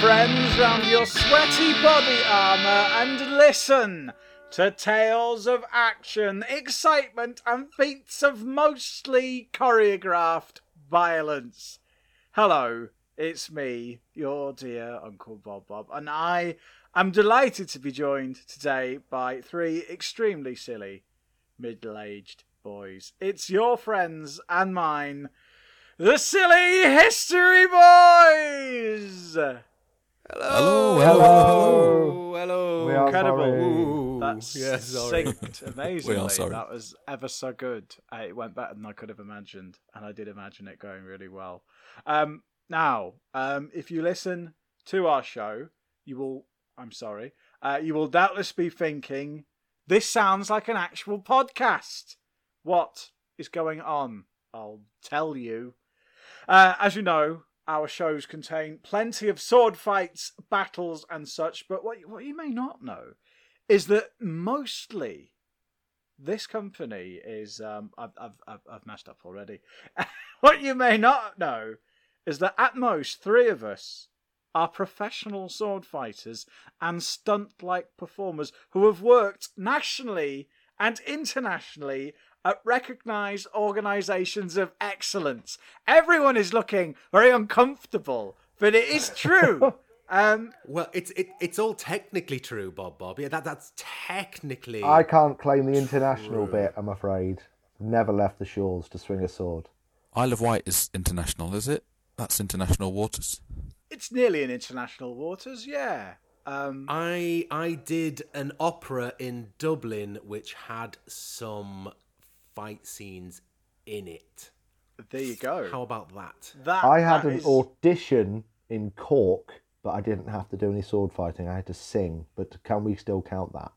Friends round your sweaty body armour and listen to tales of action, excitement, and feats of mostly choreographed violence. Hello, it's me, your dear Uncle Bob Bob, and I am delighted to be joined today by three extremely silly middle aged boys. It's your friends and mine, the Silly History Boys! Hello, hello, hello. We are Incredible. That's yeah, sorry. synced amazingly. sorry. That was ever so good. Uh, It went better than I could have imagined, and I did imagine it going really well. Um, now, um, if you listen to our show, you will. I'm sorry. Uh, you will doubtless be thinking, "This sounds like an actual podcast." What is going on? I'll tell you. Uh, as you know, our shows contain plenty of sword fights, battles, and such. But what what you may not know is that mostly this company is um I've I've I've, messed up already. what you may not know is that at most three of us are professional sword fighters and stunt like performers who have worked nationally and internationally at recognized organizations of excellence. Everyone is looking very uncomfortable, but it is true. um Well, it's it, it's all technically true, Bob Bob. Yeah, that that's technically. I can't claim the international True. bit, I'm afraid. Never left the shores to swing a sword. Isle of Wight is international, is it? That's international waters. It's nearly in international waters, yeah. Um, I I did an opera in Dublin which had some fight scenes in it. there you go. How about that? that I had that an is- audition in Cork, but I didn't have to do any sword fighting. I had to sing. But can we still count that?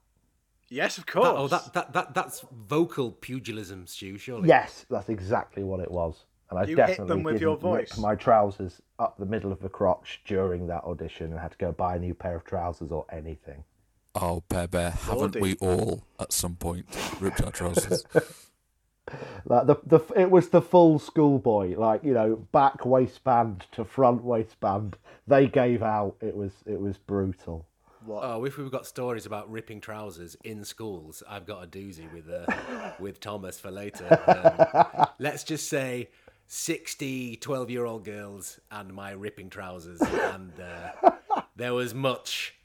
Yes, of course. That, oh, that, that that that's vocal pugilism, Stu. Surely. Yes, that's exactly what it was. And I You hit definitely them with didn't your rip voice. my trousers up the middle of the crotch during that audition and had to go buy a new pair of trousers or anything. Oh, Bear Bear, haven't Lordy. we all at some point ripped our trousers? Like the the it was the full schoolboy, like you know, back waistband to front waistband. They gave out. It was it was brutal. What? Oh, if we've got stories about ripping trousers in schools, I've got a doozy with uh, with Thomas for later. Um, let's just say 60 12 year old girls and my ripping trousers, and uh, there was much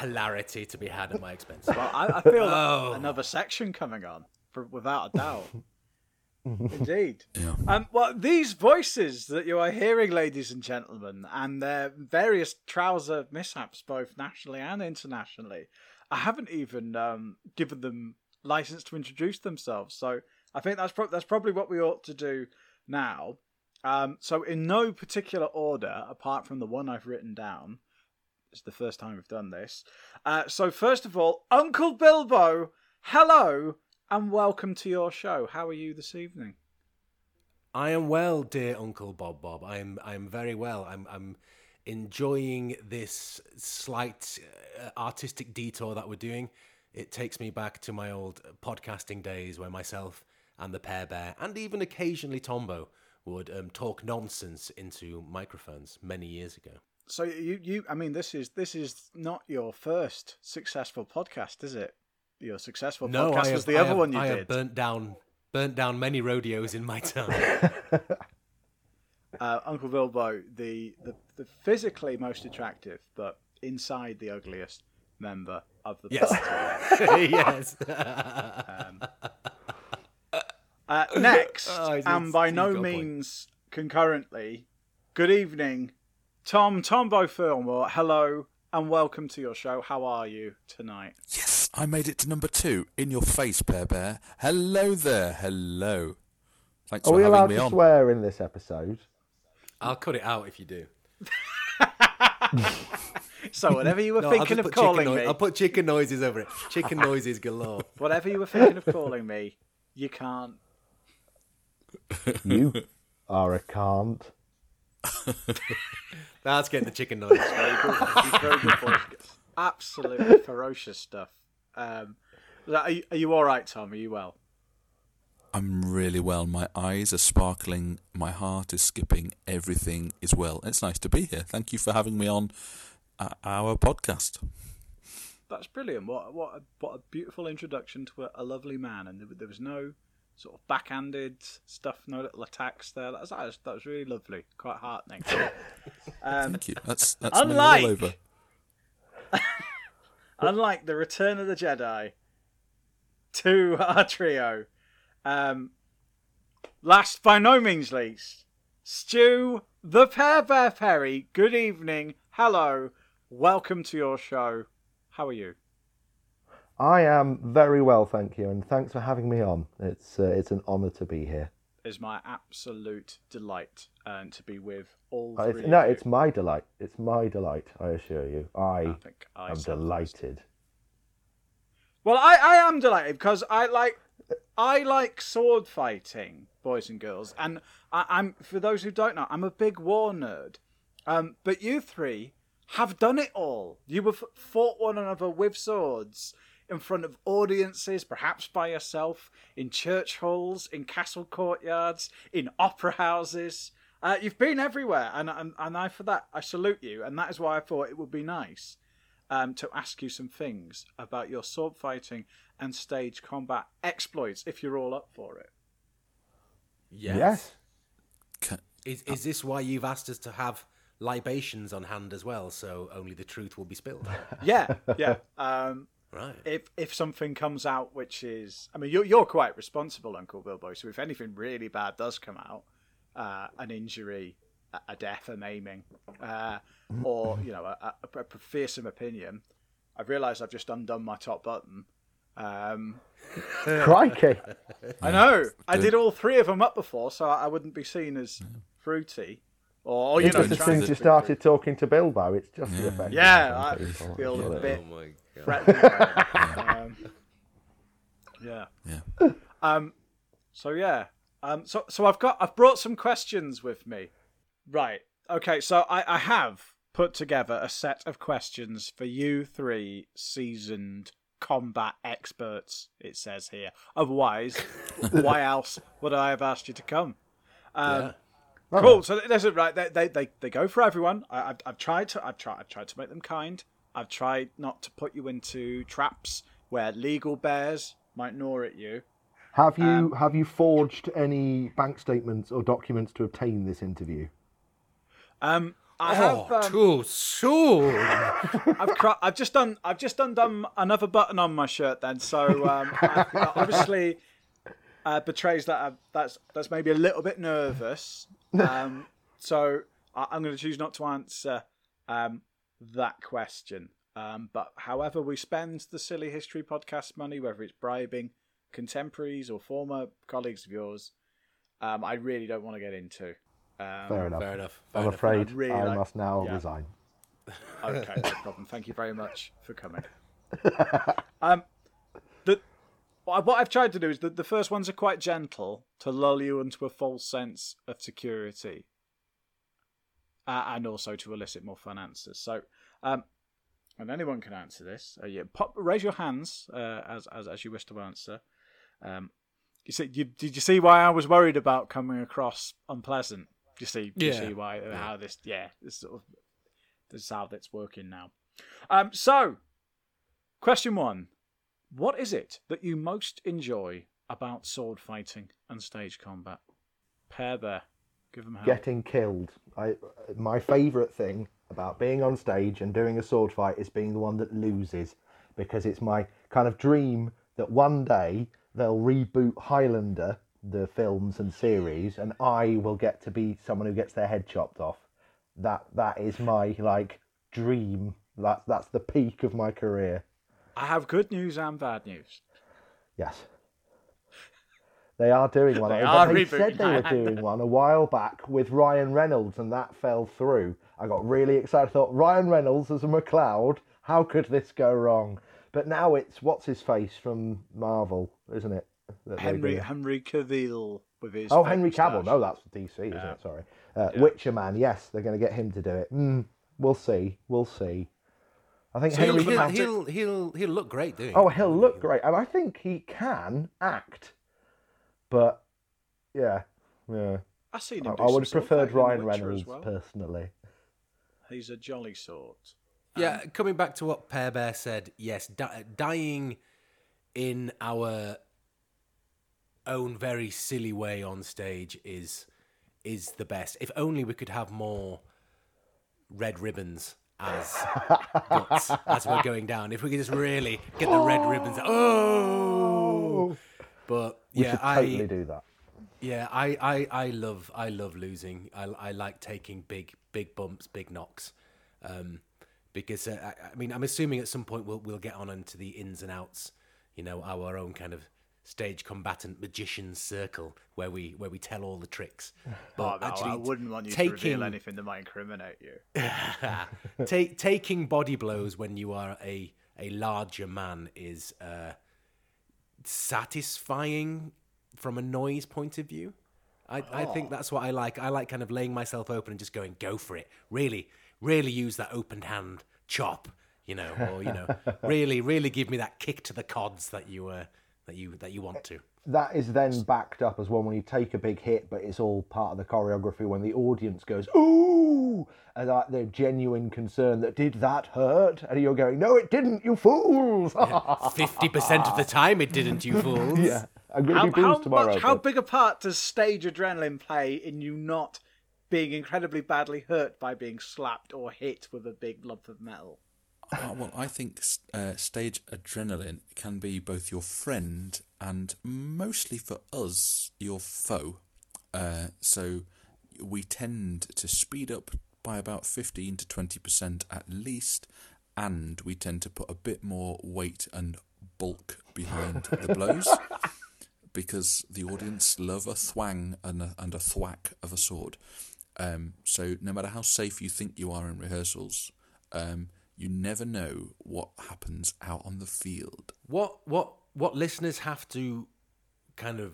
hilarity to be had at my expense. Well, I, I feel Oh. another section coming on, for, without a doubt. Indeed. yeah. Um, well, these voices that you are hearing, ladies and gentlemen, and their various trouser mishaps, both nationally and internationally, I haven't even um, given them license to introduce themselves. So I think that's pro- that's probably what we ought to do now. Um, so in no particular order, apart from the one I've written down. It's the first time we've done this. Uh, so first of all, Uncle Bilbo, hello and welcome to your show. How are you this evening? I am well, dear Uncle Bob Bob. I am I am very well. I'm I'm enjoying this slight uh, artistic detour that we're doing. It takes me back to my old podcasting days where myself and the Pear Bear and even occasionally Tombo would um, talk nonsense into microphones many years ago. So you, you, I mean, this is this is not your first successful podcast, is it? Your successful No, podcast have, was the I other have- one you did. I did. have burnt down burnt down many rodeos in my time. Uh, Uncle Bilbo, the, the the physically most attractive, but inside the ugliest member of the yes, party. yes. Uh, next, Oh, and by no got a point. means concurrently, good evening, Tom Tombo Fillmore. Hello and welcome to your show. How are you tonight? Yes, I made it to number two. In your face, Bear Bear. Hello there. Hello. Thanks Are for we having allowed me to on. swear in this episode? I'll cut it out if you do. So, whatever you were No, I'll thinking of put chicken calling noi- me, I'll put chicken noises over it. Chicken noises galore. whatever you were thinking of calling me, you can't. You are a can't. That's getting the chicken noise. Very good. He's very good boy. Absolutely ferocious stuff. Um, are you, are you all right, Tom? Are you well? I'm really well. My eyes are sparkling. My heart is skipping. Everything is well. It's nice to be here. Thank you for having me on uh, our podcast. That's brilliant. What what a, what a beautiful introduction to a, a lovely man, and there, there was no sort of backhanded stuff, no little attacks there. That was that was, that was really lovely, quite heartening. um, Thank you. That's that's Unlike- all over. Unlike the Return of the Jedi, to our trio, um, last by no means least, Stu the Pear Bear Perry. Good evening, hello, welcome to your show. How are you? I am very well, thank you, and thanks for having me on. It's uh, it's an honour to be here. It's my absolute delight uh, to be with all Uh, three. It's, no, you. it's my delight. It's my delight. I assure you. I I I am first. delighted. Well, I, I am delighted because I like I like sword fighting, boys and girls, and I, I'm for those who don't know, I'm a big war nerd. Um, but you three have done it all. You have fought one another with swords in front of audiences, perhaps by yourself, in church halls, in castle courtyards, in opera houses. Uh, you've been everywhere, and, and and I for that I salute you, and that is why I thought it would be nice um, to ask you some things about your sword fighting and stage combat exploits, if you're all up for it. Yes. Yes. Ca- Is is this why you've asked us to have libations on hand as well, so only the truth will be spilled? Yeah, yeah. Um, right. if if something comes out which is, I mean, you're you're quite responsible, Uncle Bilbo. So if anything really bad does come out, uh, an injury, a, a death, a maiming, uh, or you know, a, a, a fearsome opinion, I've realised I've just undone my top button. Um, Crikey. I know. I did all three of them up before, so I wouldn't be seen as fruity. Or, you It's know, just as soon as you be started talking to Bilbo, it's just the effect. Yeah, of I feel a bit Oh my god. threatened. by um, yeah. Yeah. Um. So yeah. Um. So so I've got I've brought some questions with me. Right. Okay. So I I have put together a set of questions for you three seasoned combat experts. It says here. Otherwise, why else would I have asked you to come? Um, Yeah. Cool. So that's it, right? They, they they they go for everyone. I, I've I've tried to I've tried I've tried to make them kind. I've tried not to put you into traps where legal bears might gnaw at you. Have you Um, have you forged any bank statements or documents to obtain this interview? Um, I Oh, have um, too soon. I've cr- I've just done I've just undone another button on my shirt then. So um, I, obviously uh, betrays that I've, that's that's maybe a little bit nervous. Um, so I, I'm going to choose not to answer um, that question. Um, but however we spend the silly history podcast money, whether it's bribing contemporaries or former colleagues of yours, um, I really don't want to get into. Um, Fair enough. Fair enough. Fair I'm enough. afraid really I like- must now yeah. resign. Okay, no problem. Thank you very much for coming. Um, the what I've tried to do is that the first ones are quite gentle to lull you into a false sense of security, uh, and also to elicit more fun answers. So, um, and anyone can answer this. Uh, yeah, pop, raise your hands uh, as as as you wish to answer. Um, you see, you, did you see why I was worried about coming across unpleasant? You see? Do you see why how this? Yeah, this sort of this is how that's working now. Um, so, question one: What is it that you most enjoy about sword fighting and stage combat? Pair there, give them. Getting killed. I my favourite thing about being on stage and doing a sword fight is being the one that loses, because it's my kind of dream that one day they'll reboot Highlander, the films and series, and I will get to be someone who gets their head chopped off. That that is my like dream. That that's the peak of my career. I have good news and bad news. Yes. They are doing one. They are they said they were doing one a while back with Ryan Reynolds, and that fell through. I got really excited. I thought Ryan Reynolds as a MacLeod. How could this go wrong? But now it's what's his face from Marvel, isn't it? Henry? Henry Cavill with his Oh, Henry Cavill. No, that's DC, isn't Yeah. it? Sorry. Uh, Yeah. Witcher Man. Yes, they're going to get him to do it. Mm, we'll see. We'll see. I think So he'll, Henry. he'll, Cavill- he'll, he'll, he'll look great doing Oh, he'll look great, and I think he can act. but yeah, yeah. I seen I, him. Do I would have preferred Ryan Reynolds well. personally. He's a jolly sort. Yeah, um, coming back to what Pear Bear said, yes, di- dying in our own very silly way on stage is is the best. If only we could have more red ribbons as guts as we're going down. If we could just really get the red ribbons. Oh, but We yeah, I totally do that. yeah, I, I, I love I love losing. I, I like taking big big bumps, big knocks, um, because uh, I, I mean I'm assuming at some point we'll we'll get on into the ins and outs. You know, our own kind of stage combatant magician's circle where we where we tell all the tricks. Oh, But no, actually, I wouldn't want you to taking reveal anything that might incriminate you. Ta- taking body blows when you are a a larger man is uh, satisfying from a noise point of view. I, I think that's what I like. I like kind of laying myself open and just going, go for it. Really, really use that opened hand chop, you know, or you know, really, really give me that kick to the cods that you uh, that you that you want to. That is then backed up as well when you take a big hit, but it's all part of the choreography when the audience goes, ooh, and like their genuine concern that did that hurt? And you're going, no, it didn't, you fools. Fifty percent of the time, it didn't, you fools. yeah, I'm going to How, be bruised how tomorrow. much? How big a part does stage adrenaline play in you not being incredibly badly hurt by being slapped or hit with a big lump of metal? Uh, well, I think uh, stage adrenaline can be both your friend and mostly for us, your foe. Uh, so we tend to speed up by about 15 to 20% at least, and we tend to put a bit more weight and bulk behind the blows because the audience love a thwang and a, and a thwack of a sword. Um, so no matter how safe you think you are in rehearsals, um, you never know what happens out on the field. What what what listeners have to kind of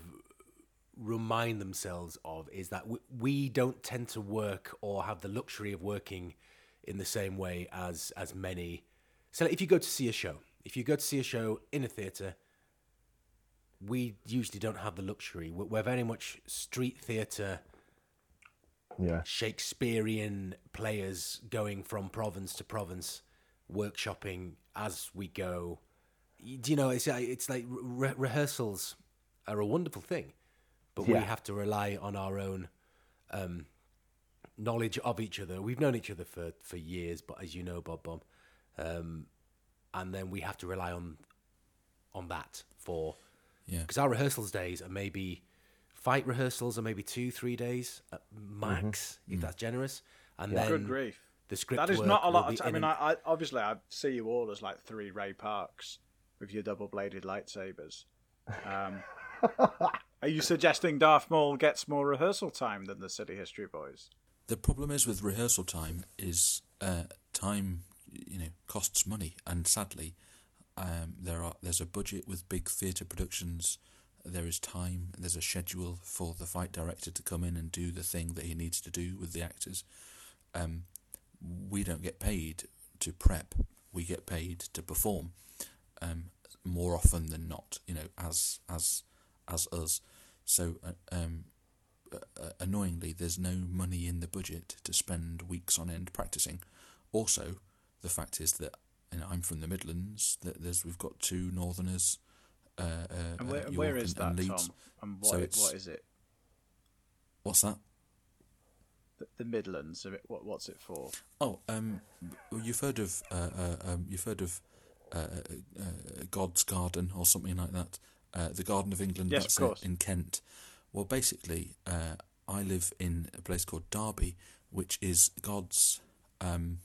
remind themselves of is that we, we don't tend to work or have the luxury of working in the same way as as many. So if you go to see a show, if you go to see a show in a theatre, we usually don't have the luxury. We're, we're very much street theatre, yeah. Shakespearean players going from province to province, workshopping as we go. Do you know? It's like- it's like re- rehearsals are a wonderful thing, but we have to rely on our own um, knowledge of each other. We've known each other for for years, but as you know, Bob Bomb, um, and then we have to rely on on that for Yeah. because our rehearsals days are maybe fight rehearsals are maybe two three days at max if that's generous and then Good grief. The script That is work not a lot of time. I mean, I, I obviously I see you all as like three Ray Parks with your double-bladed lightsabers. Um, are you suggesting Darth Maul gets more rehearsal time than the Silly History Boys? The problem is with rehearsal time is uh, time, you know, costs money, and sadly, um, there are there's a budget with big theatre productions. There is time. There's a schedule for the fight director to come in and do the thing that he needs to do with the actors. Um, we don't get paid to prep. We get paid to perform. Um, more often than not, you know, as as as us. So uh, um, uh, annoyingly, there's no money in the budget to spend weeks on end practicing. Also, the fact is that you know, I'm from the Midlands. That there's we've got two Northerners. Uh, uh, And where, uh, where is and, and that, Leeds. Tom? And what, So what is it? What's that? The, the Midlands. What, what's it for? Oh, um, you've heard of uh, uh, um, you've heard of uh, uh, God's Garden or something like that. Uh, the Garden of England. Yes, of course. in Kent. Well, basically, uh, I live in a place called Derby, which is God's um,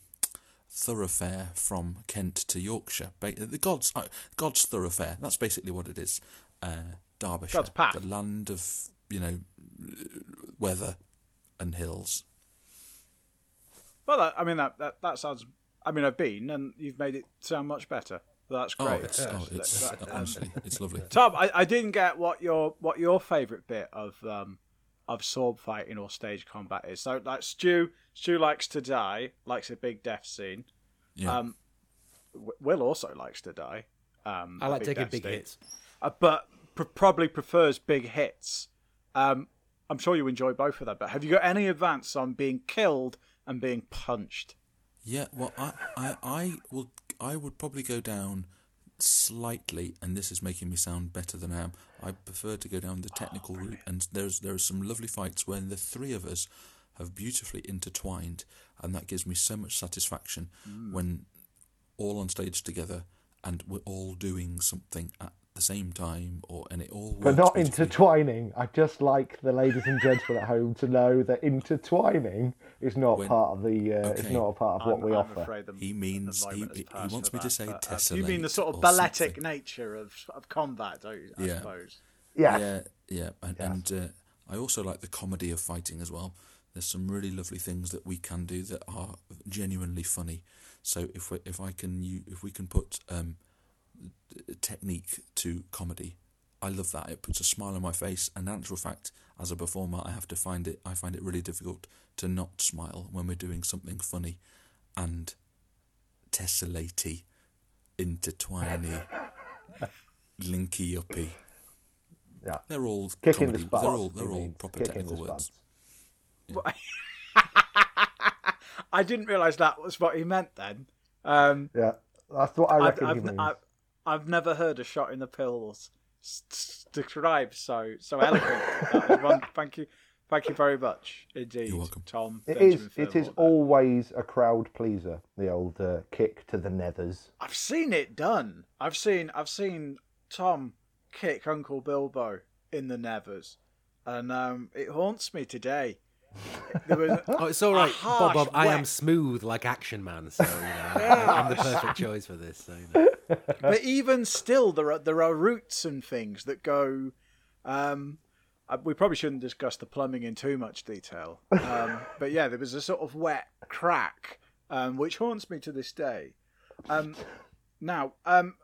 thoroughfare from Kent to Yorkshire. Ba- the God's uh, God's thoroughfare. That's basically what it is. Uh, Derbyshire, God's path. the land of you know weather and hills. Well, that, I mean that, that that sounds. I mean, I've been, and you've made it sound much better. That's Oh, great. it's, Yes, oh, it's that- um, honestly, it's lovely. Tom, I, I didn't get what your what your favourite bit of um of sword fighting or stage combat is. So like Stu, Stu likes to die, likes a big death scene. Yeah. Um, Will also likes to die. Um, I like taking death big scene. hits. Uh, but pr- probably prefers big hits. Um, I'm sure you enjoy both of them, but have you got any advance on being killed and being punched? Yeah, well, I, I, I will, I would probably go down slightly, and this is making me sound better than I am. I prefer to go down the oh, technical route, and there's there are some lovely fights when the three of us have beautifully intertwined, and that gives me so much satisfaction mm. when all on stage together and we're all doing something at the same time, or and it all works. But not intertwining. I just like the ladies and gentlemen at home to know that intertwining is not When- part of the. Uh, It's not a part of what I'm, we I'm offer. the, He means- he- he wants for me to say but, uh, You mean the sort of balletic something. nature of, of combat, don't you, I Yeah. suppose? Yes. Yeah, yeah, and, and uh, I also like the comedy of fighting as well. There's some really lovely things that we can do that are genuinely funny. So if we, if I can you if we can put um, technique to comedy, I love that. It puts a smile on my face. And in actual fact, as a performer, I have to find it. I find it really difficult to not smile when we're doing something funny and tessellatey, intertwiney, linky uppy. Yeah. They're all Kick in the comedy. They're all they're all proper technical words. spuds. I didn't realise that was what he meant then. Um, Yeah, that's what I I've, reckon he I've, means. I've, I've never heard a shot in the pills s- s- described so so eloquent. One- thank you, thank you very much indeed, You're welcome. Tom. It Benjamin is. It is Fillmore. always a crowd pleaser. The old uh, kick to the nethers. I've seen it done. I've seen I've seen Tom kick Uncle Bilbo in the nethers, and um, it haunts me today. There was, Oh, it's all right, Bob. Bob, I am smooth like Action Man, so you know, I'm the perfect choice for this. So, you know. But even still, there are there are routes and things that go. Um, we probably shouldn't discuss the plumbing in too much detail. Um, but yeah, there was a sort of wet crack, um, which haunts me to this day. Um, now, um,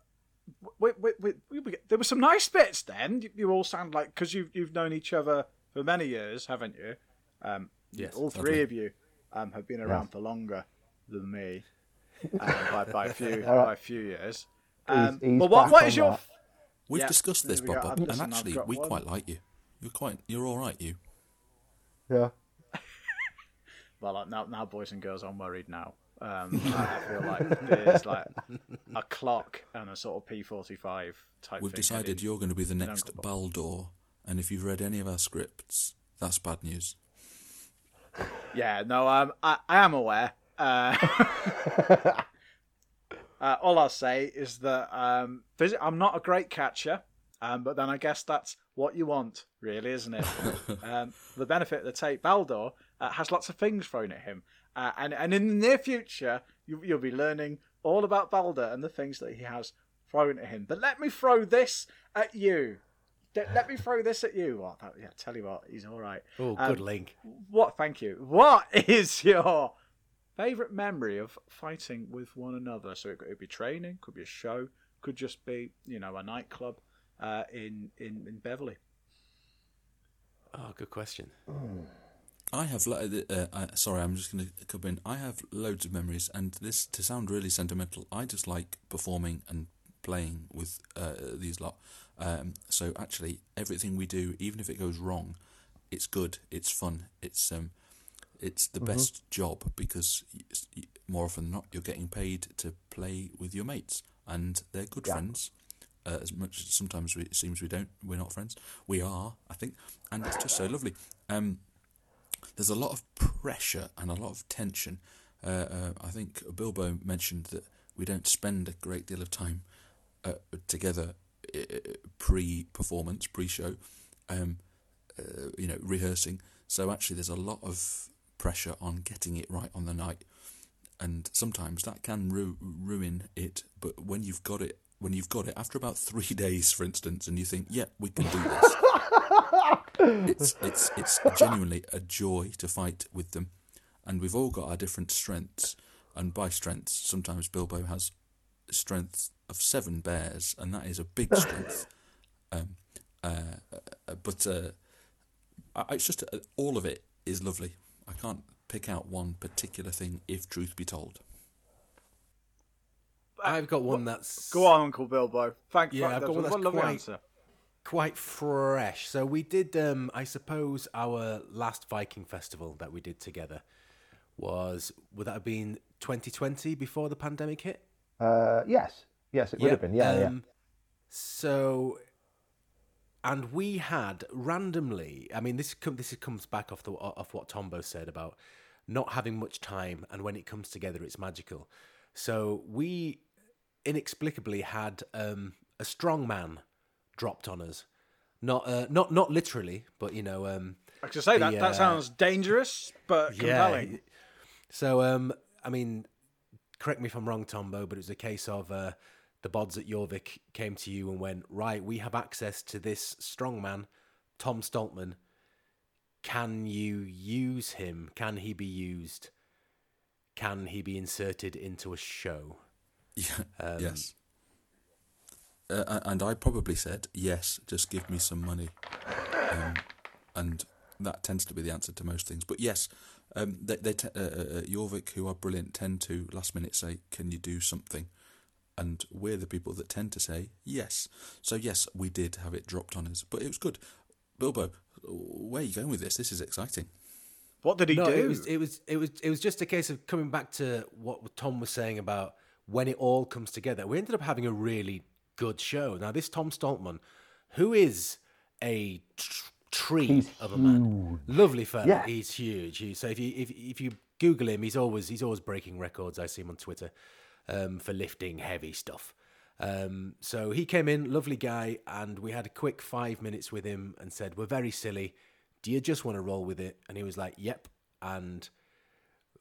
we, we, we, there were some nice bits. Then you, you all sound like because you've you've known each other for many years, haven't you? Um, Yes, all three of you um, have been around for longer than me uh, by, by a few All right. by a few years. Um, he's but what back what on is your that. We've Yeah, discussed this, Bob, go. Bob, and actually we one. quite like you. You're quite you're all right. You. Yeah. well now now boys and girls I'm worried now. Um, I feel like there's like a clock and a sort of P forty five type. We've thing decided heading- you're going to be the next Uncle Baldur, and if you've read any of our scripts, that's bad news. Yeah, no, um, I, I am aware. Uh, uh, all I'll say is that um, I'm not a great catcher, um, but then I guess that's what you want, really, isn't it? um, the benefit of the tape, Baldur uh, has lots of things thrown at him, uh, and and in the near future, you, you'll be learning all about Baldur and the things that he has thrown at him. But let me throw this at you. Let me throw this at you. Oh, yeah, tell you what, he's all right. Oh, Um, good link. What? Thank you. What is your favorite memory of fighting with one another? So it could be training, could be a show, could just be you know a nightclub uh, in in in Beverley. Oh, good question. I have, lo- uh, uh, sorry, I'm just going to come in. I have loads of memories, and this to sound really sentimental, I just like performing and playing with uh, these lot. Um, so actually, everything we do, even if it goes wrong, it's good, it's fun, it's um, it's the best job because more often than not, you're getting paid to play with your mates, and they're good Yeah. friends. Uh, as much as sometimes we, it seems we don't, we're not friends. We are, I think, and it's just so lovely. Um, there's a lot of pressure and a lot of tension. Uh, uh, I think Bilbo mentioned that we don't spend a great deal of time uh, together pre-performance, pre-show, um, uh, you know, rehearsing. So actually, there's a lot of pressure on getting it right on the night, and sometimes that can ru- ruin it. But when you've got it, when you've got it after about three days, for instance, and you think, "Yeah, we can do this," it's it's it's genuinely a joy to fight with them, and we've all got our different strengths. And by strengths, sometimes Bilbo has strength of seven bears, and that is a big strength. Um, uh, uh, but uh, it's just uh, all of it is lovely. I can't pick out one particular thing, if truth be told. I've got one that's Go on, Uncle Bilbo. Thank you. Yeah. I've got one that's a quite- answer. quite fresh. So we did, um, I suppose, our last Viking festival that we did together was would that have been 2020 before the pandemic hit? Uh, yes, yes, it would have been. Yeah, yeah. um, So, and we had randomly. I mean, this com- this comes back off the off what Tombo said about not having much time, and when it comes together, it's magical. So we inexplicably had um, a strong man dropped on us. Not uh, not not literally, but you know. Um, I could say that the, that uh, sounds dangerous but compelling. So, um, I mean, correct me if I'm wrong, Tombo, but it was a case of uh, the bods at Jorvik came to you and went, right, we have access to this strongman, Tom Stoltman. Can you use him? Can he be used? Can he be inserted into a show? Yeah. Um, yes. Uh, and I probably said yes. Just give me some money, um, and that tends to be the answer to most things. But yes, um, they, they te- uh, uh, Jorvik, who are brilliant, tend to last minute say, "Can you do something?" And we're the people that tend to say yes. So yes, we did have it dropped on us, but it was good. Bilbo, where are you going with this? This is exciting. What did he no, do? it was it was it was it was just a case of coming back to what Tom was saying about when it all comes together. We ended up having a really good show. Now, this Tom Stoltman, who is a tr- tree He's of a man, lovely fella. Yeah. He's huge. He, so if you if if you Google him, he's always he's always breaking records. I see him on Twitter um, for lifting heavy stuff. Um, so he came in, lovely guy, and we had a quick five minutes with him and said, "We're very silly. Do you just want to roll with it?" And he was like, "Yep." And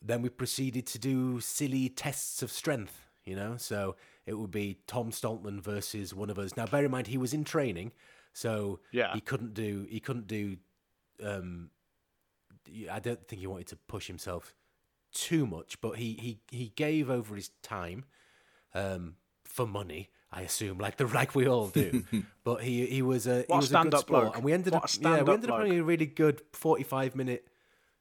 then we proceeded to do silly tests of strength, you know. So it would be Tom Stoltman versus one of us. Now, bear in mind he was in training, so Yeah. he couldn't do he couldn't do. Um, I don't think he wanted to push himself too much, but he he he gave over his time um, for money. I assume, like the like we all do. but he he was a he What a was a good stand-up sport, bloke. and we ended What up yeah we ended up having a really good forty five minute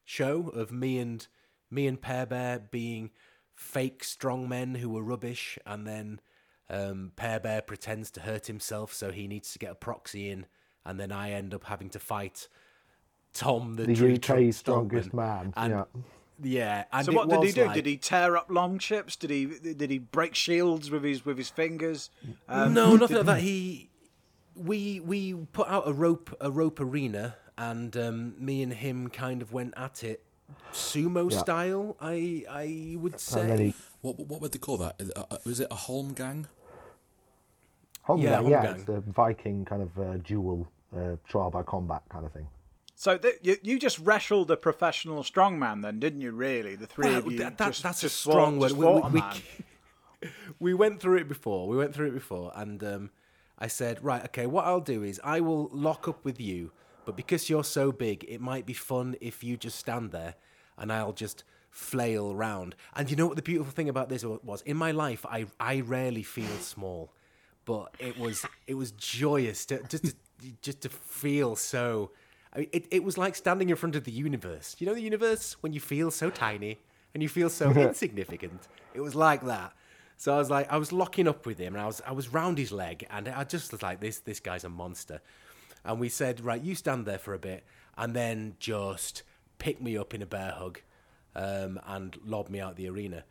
show of me and me and Pear Bear being fake strong men who were rubbish, and then um, Pear Bear pretends to hurt himself, so he needs to get a proxy in, and then I end up having to fight Tom, the, The tree UK's trunk strongest man. And, yeah. Yeah. And so what did he do? like- Did he tear up long ships? Did he did he break shields with his with his fingers? Um, no, nothing like that. He, we we put out a rope a rope arena, and um, me and him kind of went at it, sumo Yeah. style. I I would say. And What what would they call that? Uh, uh, Was it a Holm gang? Holmgang, Yeah, yeah, Holmgang. it's the Viking kind of uh, duel uh, trial by combat kind of thing. So th- you you just wrestled a professional strongman, then, didn't you? Really, the three Well, of you. that- that- just, that's just a strong word. We- we- man. we went through it before. We went through it before, and um, I said, right, okay, what I'll do is I will lock up with you, but because you're so big, it might be fun if you just stand there, and I'll just flail around. And you know what the beautiful thing about this was? In my life, I I rarely feel small, but it was it was joyous to just to, just to feel so. I mean, it, it was like standing in front of the universe. You know the universe when you feel so tiny and you feel so insignificant. It was like that. So I was like, I was locking up with him, and I was I was round his leg, and I just was like, this this guy's a monster. And we said, right, you stand there for a bit, and then just pick me up in a bear hug, um, and lob me out the arena.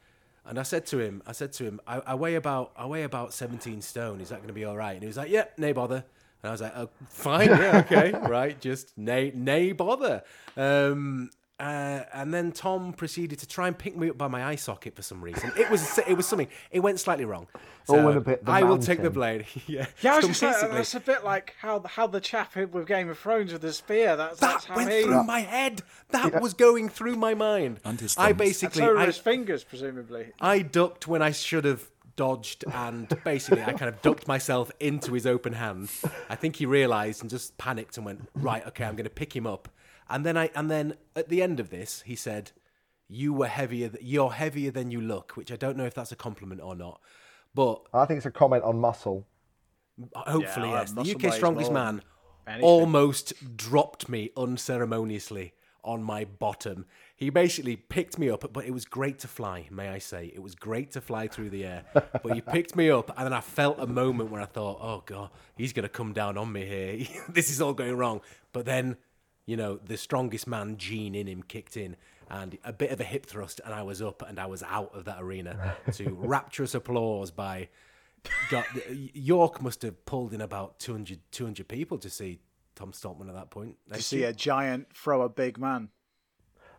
And I said to him, I said to him, I, I weigh about I weigh about seventeen stone. Is that going to be all right? And he was like, Yeah, nay bother. And I was like, oh, fine, yeah, okay, right, just nay, nay bother. Um, uh, and then Tom proceeded to try and pick me up by my eye socket for some reason. It was it was something. It went slightly wrong. So Oh, and a bit the I will take the mountain. blade. yeah, Yeah, I was just like, basically, that's a bit like how how the chap with Game of Thrones with the spear. That's, that's that how went he. through my head. That was going through my mind. And his I basically, so were I, his fingers, presumably. I ducked when I should have dodged, and basically, I kind of ducked myself into his open hand. I think he realised and just panicked and went, "Right, okay, I'm going to pick him up." And then I, and then at the end of this, he said, "You were heavier. Th- you're heavier than you look," which I don't know if that's a compliment or not, but I think it's a comment on muscle. hopefully, Yeah, yes. The muscle UK strongest man anything. almost dropped me unceremoniously on my bottom. He basically picked me up, but it was great to fly, may I say. It was great to fly through the air. But he picked me up, and then I felt a moment where I thought, oh, God, he's going to come down on me here. this is all going wrong. But then, you know, the strongest man gene in him kicked in, and a bit of a hip thrust, and I was up and I was out of that arena to rapturous applause by. God, York must have pulled in about 200, 200 people to see Tom Stoltman at that point. To see a giant throw a big man.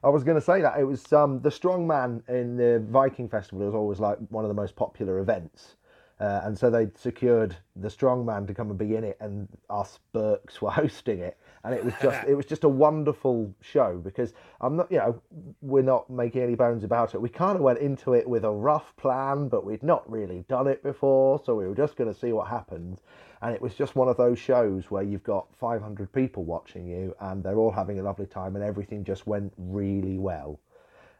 I was going to say that it was um, the strong man in the Viking Festival it was always like one of the most popular events, uh, and so they secured the strong man to come and be in it, and us Burks were hosting it, and it was just it was just a wonderful show because I'm not you know we're not making any bones about it. We kind of went into it with a rough plan, but we'd not really done it before, so we were just going to see what happened. And it was just one of those shows where you've got 500 people watching you, and they're all having a lovely time, and everything just went really well.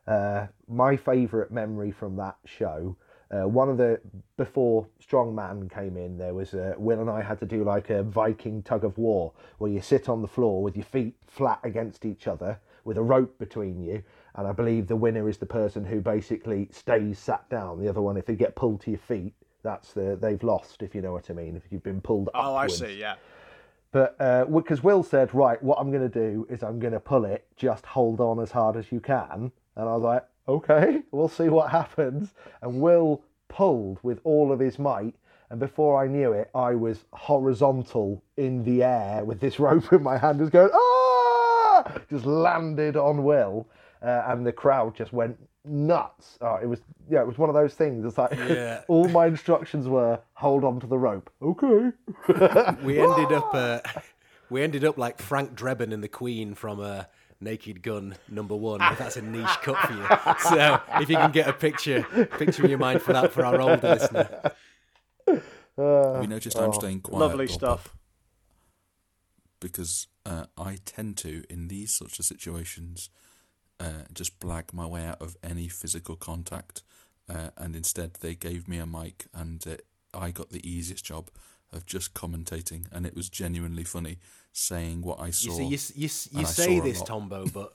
Uh, my favourite memory from that show uh, one of the before Strongman came in, there was uh, Will and I had to do like a Viking tug of war where you sit on the floor with your feet flat against each other with a rope between you, and I believe the winner is the person who basically stays sat down. The other one, if they get pulled to your feet, that's the they've lost. If you know what I mean, if you've been pulled. Oh, upwards. I see. Yeah. But because uh, Will said, right, what I'm going to do is I'm going to pull it. Just hold on as hard as you can. And I was like, okay, we'll see what happens. And Will pulled with all of his might. And before I knew it, I was horizontal in the air with this rope in my hand, just going, ah! Just landed on Will. Uh, and the crowd just went nuts. Oh, it was, yeah, it was one of those things. It's like, Yeah. all my instructions were hold on to the rope. Okay. we ended up uh, we ended up like Frank Drebin and the Queen from uh, Naked Gun number one. If that's a niche cut for you. So if you can get a picture picture in your mind for that for our older listener. Have you noticed I'm staying quiet? Lovely Bob, stuff. Because uh, I tend to, in these sorts of situations, uh, just blag my way out of any physical contact. Uh, and instead, they gave me a mic, and uh, I got the easiest job of just commentating, and it was genuinely funny saying what I saw. You see, you, you, you say this. Tombo, but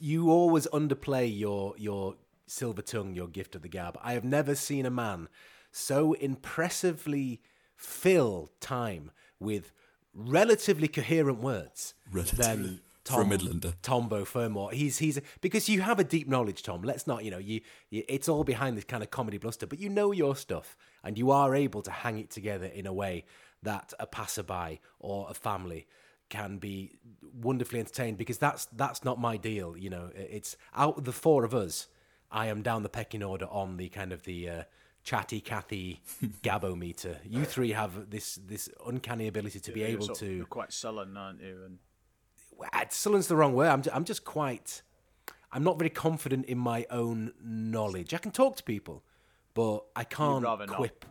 you always underplay your your silver tongue, your gift of the gab. I have never seen a man so impressively fill time with relatively coherent words Relatively. than For a Tom, Midlander. Tombo Fermor. He's he's because you have a deep knowledge, Tom. Let's not, you know, you, you it's all behind this kind of comedy bluster, but you know your stuff, and you are able to hang it together in a way that a passerby or a family can be wonderfully entertained. Because that's that's not my deal. You know, it's out of the four of us, I am down the pecking order on the kind of the. Uh, Chatty Cathy Gabbo meter. You three have this this uncanny ability to be able sort of- to you're quite sullen, aren't you? And well, sullen's the wrong word. I'm, I'm just quite. I'm not very confident in my own knowledge. I can talk to people, but I can't rather not. quip.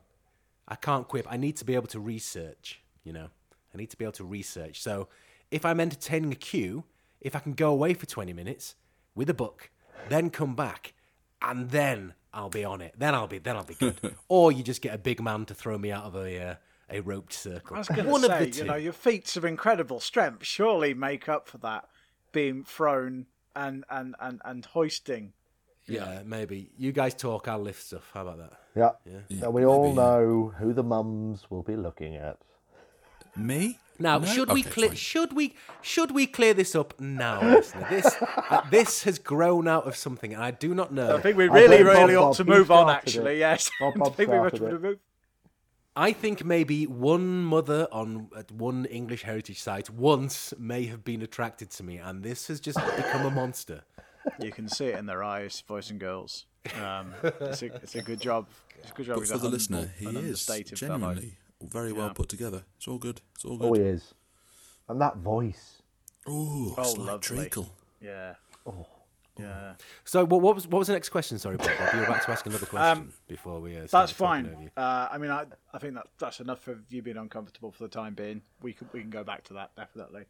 I can't quip. I need to be able to research. You know, I need to be able to research. So, if I'm entertaining a queue, if I can go away for 20 minutes with a book, then come back, and then I'll be on it. Then I'll be. Then I'll be good. or you just get a big man to throw me out of a uh, a roped circle. I was going to One say, of the two. you know, your feats of incredible strength surely make up for that being thrown and and and and hoisting. yeah, maybe you guys talk. I'll lift stuff. How about that? Yeah. Yeah, So we all maybe, yeah. know who the mums will be looking at. Me? Now, No? should we clear? Should we? Should we clear this up now, listener? This uh, this has grown out of something, and I do not know. I think we I really, Bob really ought Bob, to move on. Actually, it. yes. Bob I think we started should it. move. I think maybe one mother on at one English heritage site once may have been attracted to me, and this has just become a monster. You can see it in their eyes, boys and girls. Um, it's, a, it's a good job. It's a good job. But for the humble listener, he is understated fellow. genuinely very well Yeah. put together. It's all good. It's all good. Oh, he is. And that voice. Oh, Oh, slight lovely. treacle. Yeah. Oh. Yeah. So, what, what was what was the next question? Sorry, Bob. Bob, You were about to ask another question before we. Uh, That's started over fine. you. Uh, I mean, I, I think that that's enough for you being uncomfortable for the time being. We can we can go back to that definitely.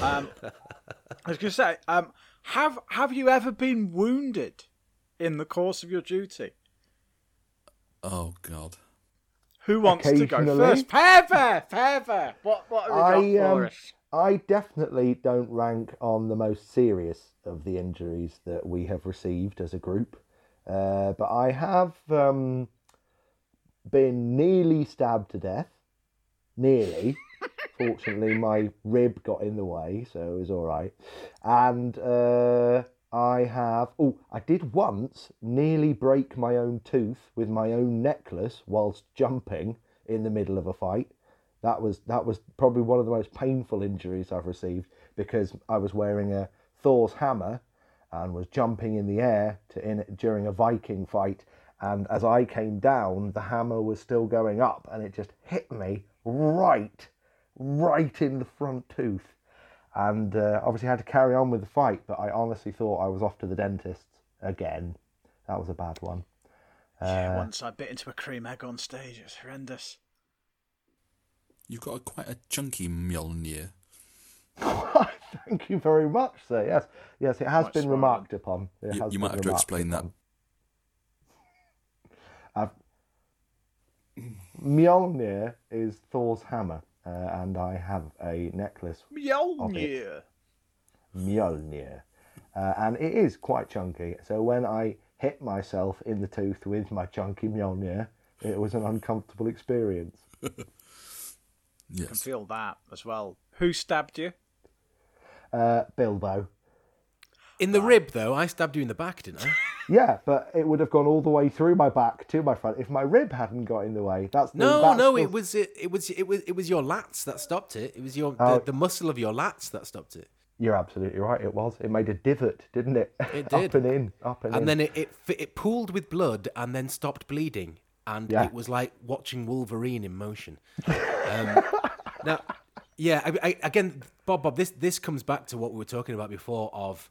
Um, I was going to say, um, have have you ever been wounded in the course of your duty? Oh God. Who wants to go Occasionally. first? Pepper, Pepper. What what have we got I, for um, us? I definitely don't rank on the most serious of the injuries that we have received as a group, uh, but I have um, been nearly stabbed to death. Nearly. Fortunately, my rib got in the way, so it was all right. And uh, I have. Oh, I did once nearly break my own tooth with my own necklace whilst jumping in the middle of a fight. That was that was probably one of the most painful injuries I've received because I was wearing a Thor's hammer and was jumping in the air to in during a Viking fight. And as I came down, the hammer was still going up, and it just hit me right, right in the front tooth. And uh, obviously, I had to carry on with the fight, but I honestly thought I was off to the dentist again. That was a bad one. yeah, once I bit into a cream egg on stage. It's horrendous. You've got a, quite a chunky Mjolnir. Thank you very much, sir. Yes, yes, it has Quite been swollen. remarked upon. It You, has you might have to remarked explain that. upon. Mjolnir is Thor's hammer, uh, and I have a necklace Mjolnir. Mjolnir, uh, and it is quite chunky. So when I hit myself in the tooth with my chunky Mjolnir, it was an uncomfortable experience. I can feel that as well. Who stabbed you? Uh, Bilbo. In the rib, though, I stabbed you in the back, didn't I? Yeah, but it would have gone all the way through my back to my front if my rib hadn't got in the way. That's the, No, that's no, the- it was it, it was it was it was your lats that stopped it. It was your Oh. the, the muscle of your lats that stopped it. You're absolutely right. It was. It made a divot, didn't it? It did. up did. and in, up and, in. And then it, it it pooled with blood and then stopped bleeding, and Yeah. it was like watching Wolverine in motion. Um, now, yeah, I, I, again, Bob, Bob, this this comes back to what we were talking about before of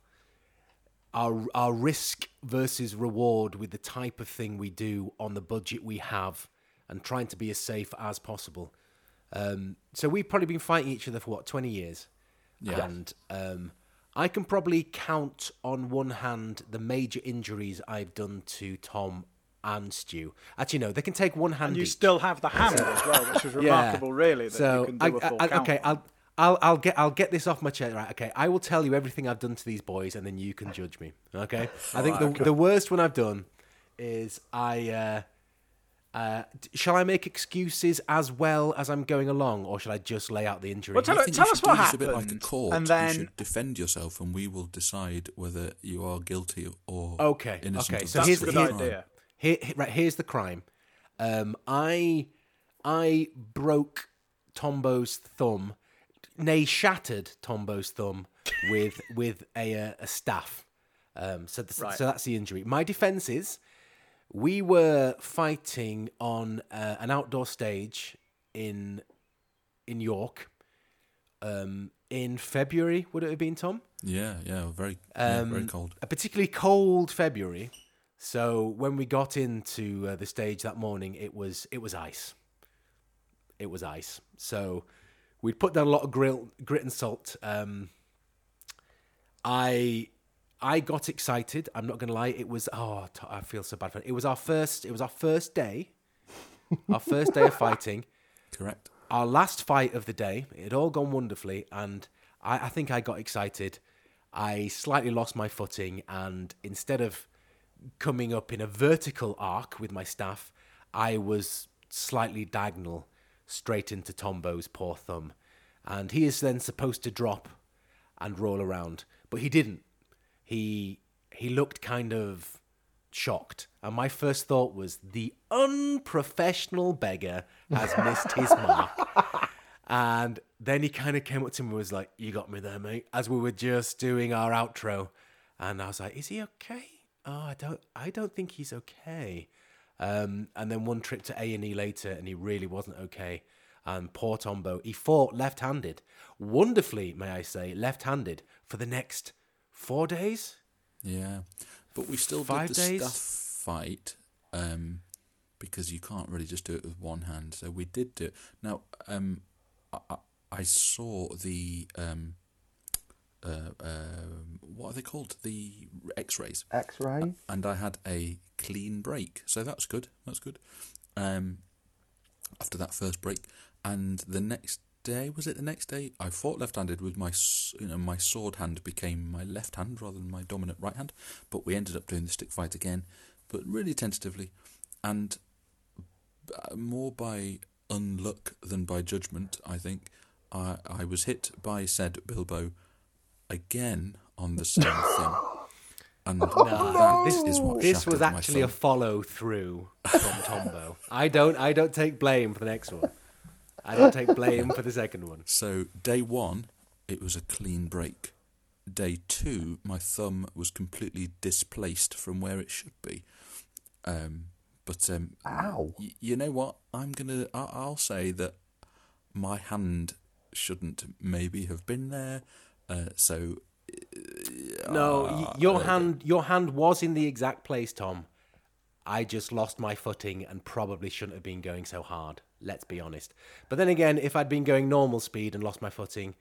our our risk versus reward with the type of thing we do on the budget we have, and trying to be as safe as possible. Um, so we've probably been fighting each other for what twenty years, and um, I can probably count on one hand the major injuries I've done to Tom and stew. Actually, no, they can take one hand. And you each. still have the hammer as well, which is remarkable, really, that so you can do a I- full I- count. okay, I'll. I'll, I'll get I'll get this off my chest right okay I will tell you everything I've done to these boys and then you can judge me okay I think the, the worst one I've done is I uh, uh, shall I make excuses as well as I'm going along or should I just lay out the injury Well, tell, I tell you us what do this a bit like a happened, court. and you should defend yourself, and we will decide whether you are guilty or Okay, innocent okay, so this here's that's a the- good crime. idea. Here, right, here's the crime. Um, I I broke Tombo's thumb, nay, shattered Tombo's thumb with with a uh, a staff. Um, so th- Right. so that's the injury. My defense is we were fighting on uh, an outdoor stage in in York. Um, in February, would it have been Tom? Yeah, yeah, very, yeah, very Um, cold. a particularly cold February. So when we got into uh, the stage that morning, it was it was ice. It was ice. So we'd put down a lot of grill, grit and salt. Um, I I got excited. I'm not going to lie. It was oh I feel so bad for it. It was our first. It was our first day. our first day of fighting Correct. our last fight of the day. It had all gone wonderfully, and I, I think I got excited. I slightly lost my footing, and instead of coming up in a vertical arc with my staff, I was slightly diagonal straight into Tombo's poor thumb. And he is then supposed to drop and roll around, but he didn't. He he looked kind of shocked. And my first thought was the unprofessional beggar has missed his mark. And then he kind of came up to me and was like, You got me there, mate, as we were just doing our outro. And I was like, Is he okay? Oh, I don't I don't think he's okay. Um, and then one trip to A and E later, and he really wasn't okay. And poor Tombo, he fought left-handed, wonderfully, may I say, left-handed for the next four days. Yeah, but we still Five did the days? stuff fight um, because you can't really just do it with one hand. So we did do it. Now, um, I, I- I saw the um, uh, um what are they called? The X-rays, X-ray. and I had a clean break. So that's good. That's good. Um, after that first break, and the next day. Was it the next day? I fought left-handed with my, you know, my sword hand became my left hand rather than my dominant right hand. But we ended up doing the stick fight again, but really tentatively, and more by unluck than by judgment. I think I I was hit by said Bilbo again on the same thing. And that this is what this was actually a follow through from Tombo. I don't I don't take blame for the next one. I don't take blame for the second one. So day one, it was a clean break. Day two, my thumb was completely displaced from where it should be. Um, but um, Ow. y- you know what? I'm gonna. I- I'll say that my hand shouldn't maybe have been there. Uh, so No, y- Ah, your there- hand your hand was in the exact place, Tom. I just lost my footing and probably shouldn't have been going so hard. Let's be honest. But then again, if I'd been going normal speed and lost my footing,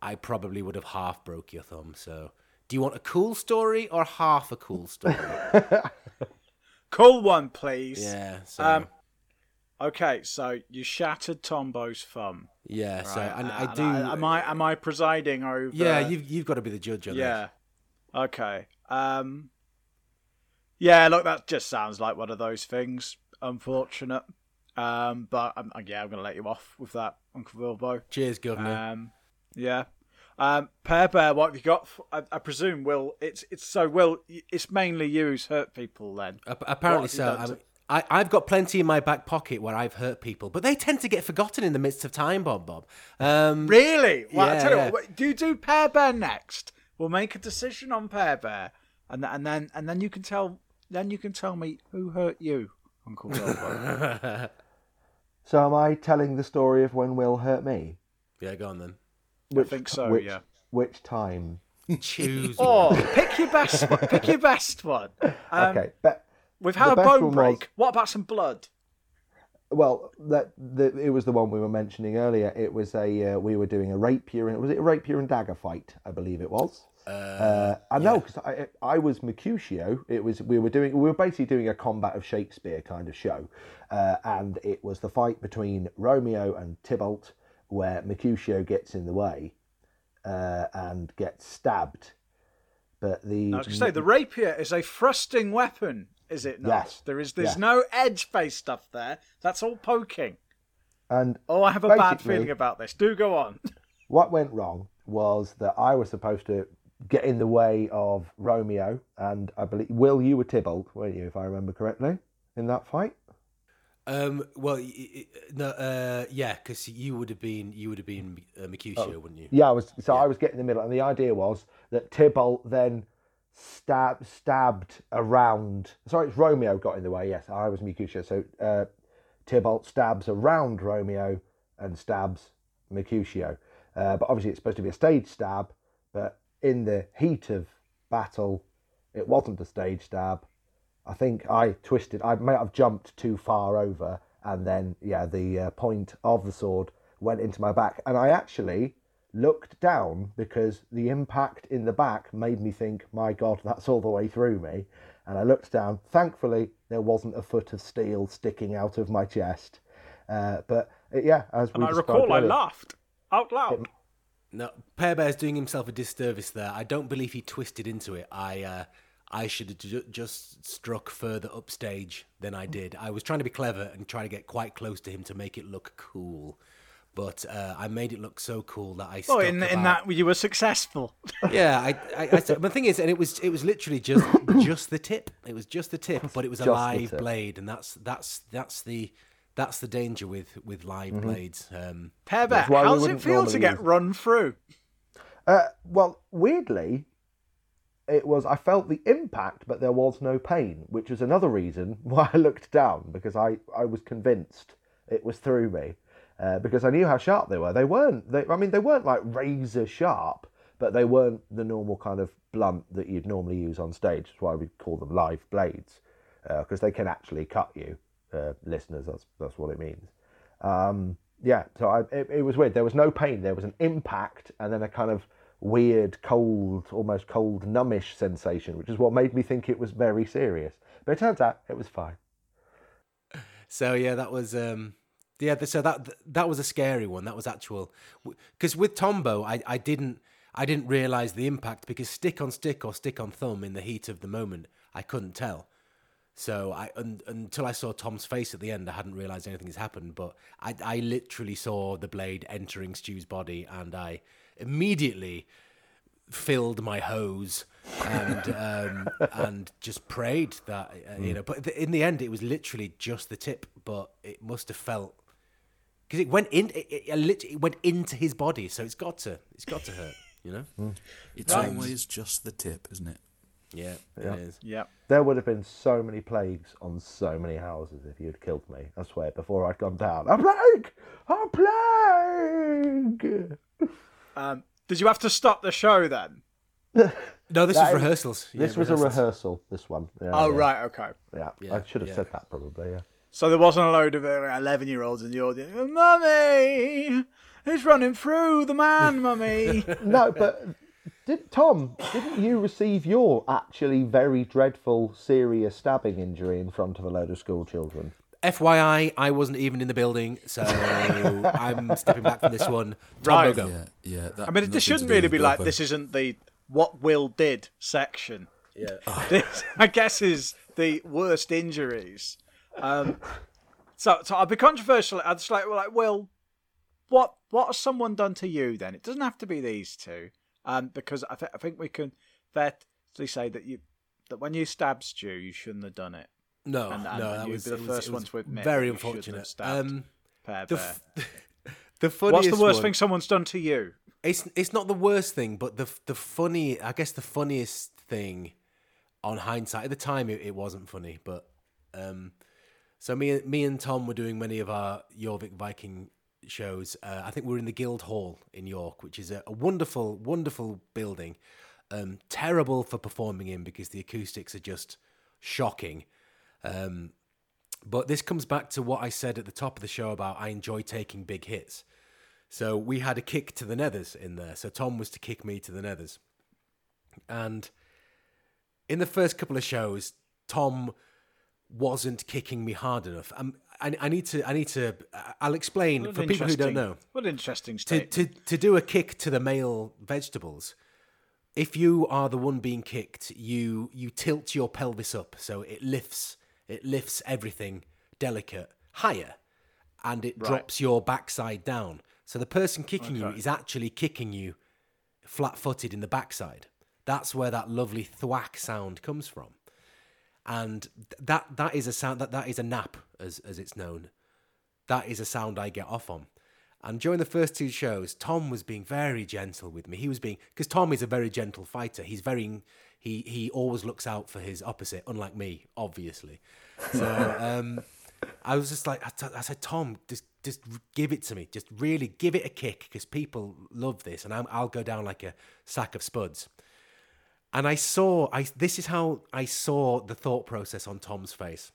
I probably would have half broke your thumb. So, do you want a cool story or half a cool story? Cool one, please. yeah. So, Um, Okay, so you shattered Tombo's thumb. yeah. So, right? and I And do. am I am I presiding over? yeah, you've you've got to be the judge on Yeah. Okay. Um. Yeah, look, that just sounds like one of those things. Unfortunate. Um. But um, yeah, I'm gonna let you off with that, Uncle Bilbo. Cheers, Governor. Um. Yeah. Um. Pear Bear, what have you got? I presume Will. It's it's so Will. It's mainly you who's hurt people then. Apparently what have you so. Done I, to- mean, I, I've got plenty in my back pocket where I've hurt people, but they tend to get forgotten in the midst of time, Bob. Bob. Um, Really? Well, I Yeah, tell you yeah. what. Do you do Pear Bear next? We'll make a decision on Pear Bear, and and then and then you can tell then you can tell me who hurt you, Uncle Bilbo. So am I telling the story of when Will hurt me? yeah, go on then. I think so. Which, yeah. Which time? Choose. Oh, pick your best one. Pick your best one. Um, okay, but We've had the a best bone break. was- What about some blood? well, that the, it was the one we were mentioning earlier. It was a uh, we were doing a rapier and was it a rapier and dagger fight? I believe it was. Uh, I know because I, I was Mercutio. It was we were doing we were basically doing a combat of Shakespeare kind of show, uh, and it was the fight between Romeo and Tybalt, where Mercutio gets in the way, uh, and gets stabbed. But the I was going to say the rapier is a thrusting weapon, is it not? Yes. There is there's Yes. no edge-based stuff there. That's all poking. and Oh, I have a bad feeling about this. Do go on. what went wrong was that I was supposed to get in the way of Romeo, and I believe Will you were Tybalt, weren't you, if I remember correctly, in that fight? Um. Well, y- y- no. Uh. Yeah, because you would have been you would have been uh, Mercutio, wouldn't you? Yeah, I was. So I was getting in the middle, and the idea was that Tybalt then stab stabbed around. Sorry, it's Romeo got in the way. Yes, I was Mercutio. So uh, Tybalt stabs around Romeo and stabs Mercutio. Uh, but obviously, it's supposed to be a stage stab. But in the heat of battle, it wasn't a stage stab. I think I twisted. I may have jumped too far over, and then yeah, the uh, point of the sword went into my back, and I actually looked down because the impact in the back made me think, my God, that's all the way through me. And I looked down. Thankfully, there wasn't a foot of steel sticking out of my chest. Uh, but uh, yeah, as we And I described recall I laughed out loud. No, Pear Bear's doing himself a disservice there. I don't believe he twisted into it. I, uh, I should have ju- just struck further upstage than I did. I was trying to be clever and try to get quite close to him to make it look cool, but uh, I made it look so cool that I. Oh, Stuck in in that you were successful. yeah, I, I, I said, the thing is, and it was, it was literally just, just the tip. It was just the tip, but it was a Just live blade, and that's, that's, that's the, that's the danger with, with live blades. Um, Pear Bear, That's why we how does it wouldn't feel to get use- run through? Uh, well, weirdly, it was. I felt the impact, but there was no pain, which was another reason why I looked down because I, I was convinced it was through me, uh, because I knew how sharp they were. They weren't. They, I mean, they weren't like razor sharp, but they weren't the normal kind of blunt that you'd normally use on stage. That's why we call them live blades, because they can actually cut you, uh, listeners. That's that's what it means. Um, yeah, so I, it, it was weird. There was no pain. There was an impact, and then a kind of weird, cold, almost cold, numbish sensation, which is what made me think it was very serious. But it turns out it was fine. So yeah, that was um, Yeah, so that that was a scary one. That was actual because with Tombo, I, I didn't I didn't realize the impact because stick on stick or stick on thumb in the heat of the moment, I couldn't tell. So I un, until I saw Tom's face at the end, I hadn't realized anything has happened. But I I literally saw the blade entering Stu's body, and I immediately filled my hose and um, and just prayed that uh, you know. But th- in the end, it was literally just the tip, but it must have felt because it went in. It, it, it, went into his body, so it's got to it's got to hurt. You know. It's Right. always just the tip, isn't it? Yeah, Yeah. it is. Yeah. There would have been so many plagues on so many houses if you'd killed me. I swear, before I'd gone down. A plague! A plague! Um, did you have to stop the show then? No, this That was is- rehearsals. Yeah, This was a rehearsal, this one. Yeah, Oh, yeah, right. Okay. Yeah, Yeah, I should have yeah. said that probably, yeah. So there wasn't a load of uh, eleven-year-olds in the audience. Mummy, who's running through the man, mummy? No, but did Tom? Didn't you receive your actually very dreadful, serious stabbing injury in front of a load of school children? FYI, I wasn't even in the building, so I'm stepping back from this one. Tom Right. Bogo. Yeah, yeah. That, I mean, this shouldn't really be like this. Isn't the what Will did section? Yeah. This, I guess, is the worst injuries. Um, so, so I'll be controversial. I'd just like, well, like, Will, what what has someone done to you? Then it doesn't have to be these two, um, because I, th- I think we can fairly say that you that when you stabbed Stu, you shouldn't have done it. No, And- and no, that you'd was be the first one to admit very that you shouldn't have unfortunate. Um, Pear the f- the funniest What's the worst one- thing someone's done to you? It's it's not the worst thing, but the the funny, I guess the funniest thing on hindsight at the time it, it wasn't funny, but um, so me me and Tom were doing many of our Jorvik Viking shows. Uh, I think we were in the Guild Hall in York, which is a, a wonderful wonderful building. Um, terrible for performing in because the acoustics are just shocking. Um, but this comes back to what I said at the top of the show about I enjoy taking big hits. So we had a kick to the nethers in there. So Tom was to kick me to the nethers. And in the first couple of shows, Tom wasn't kicking me hard enough. Um, I, I need to, I need to, I'll explain for people who don't know. What an interesting To, statement. to, to do a kick to the male vegetables, if you are the one being kicked, you you tilt your pelvis up so it lifts it lifts everything delicate higher, and it drops your backside down. So the person kicking you is actually kicking you flat-footed in the backside. That's where that lovely thwack sound comes from, and that that is a sound that that is a knap as as it's known. That is a sound I get off on. And during the first two shows, Tom was being very gentle with me. He was being because Tom is a very gentle fighter. He's very he he always looks out for his opposite, unlike me, obviously. So um, I was just like I, t- I said, Tom, just just give it to me. Just really give it a kick because people love this, and I'm, I'll go down like a sack of spuds. And I saw I this is how I saw the thought process on Tom's face.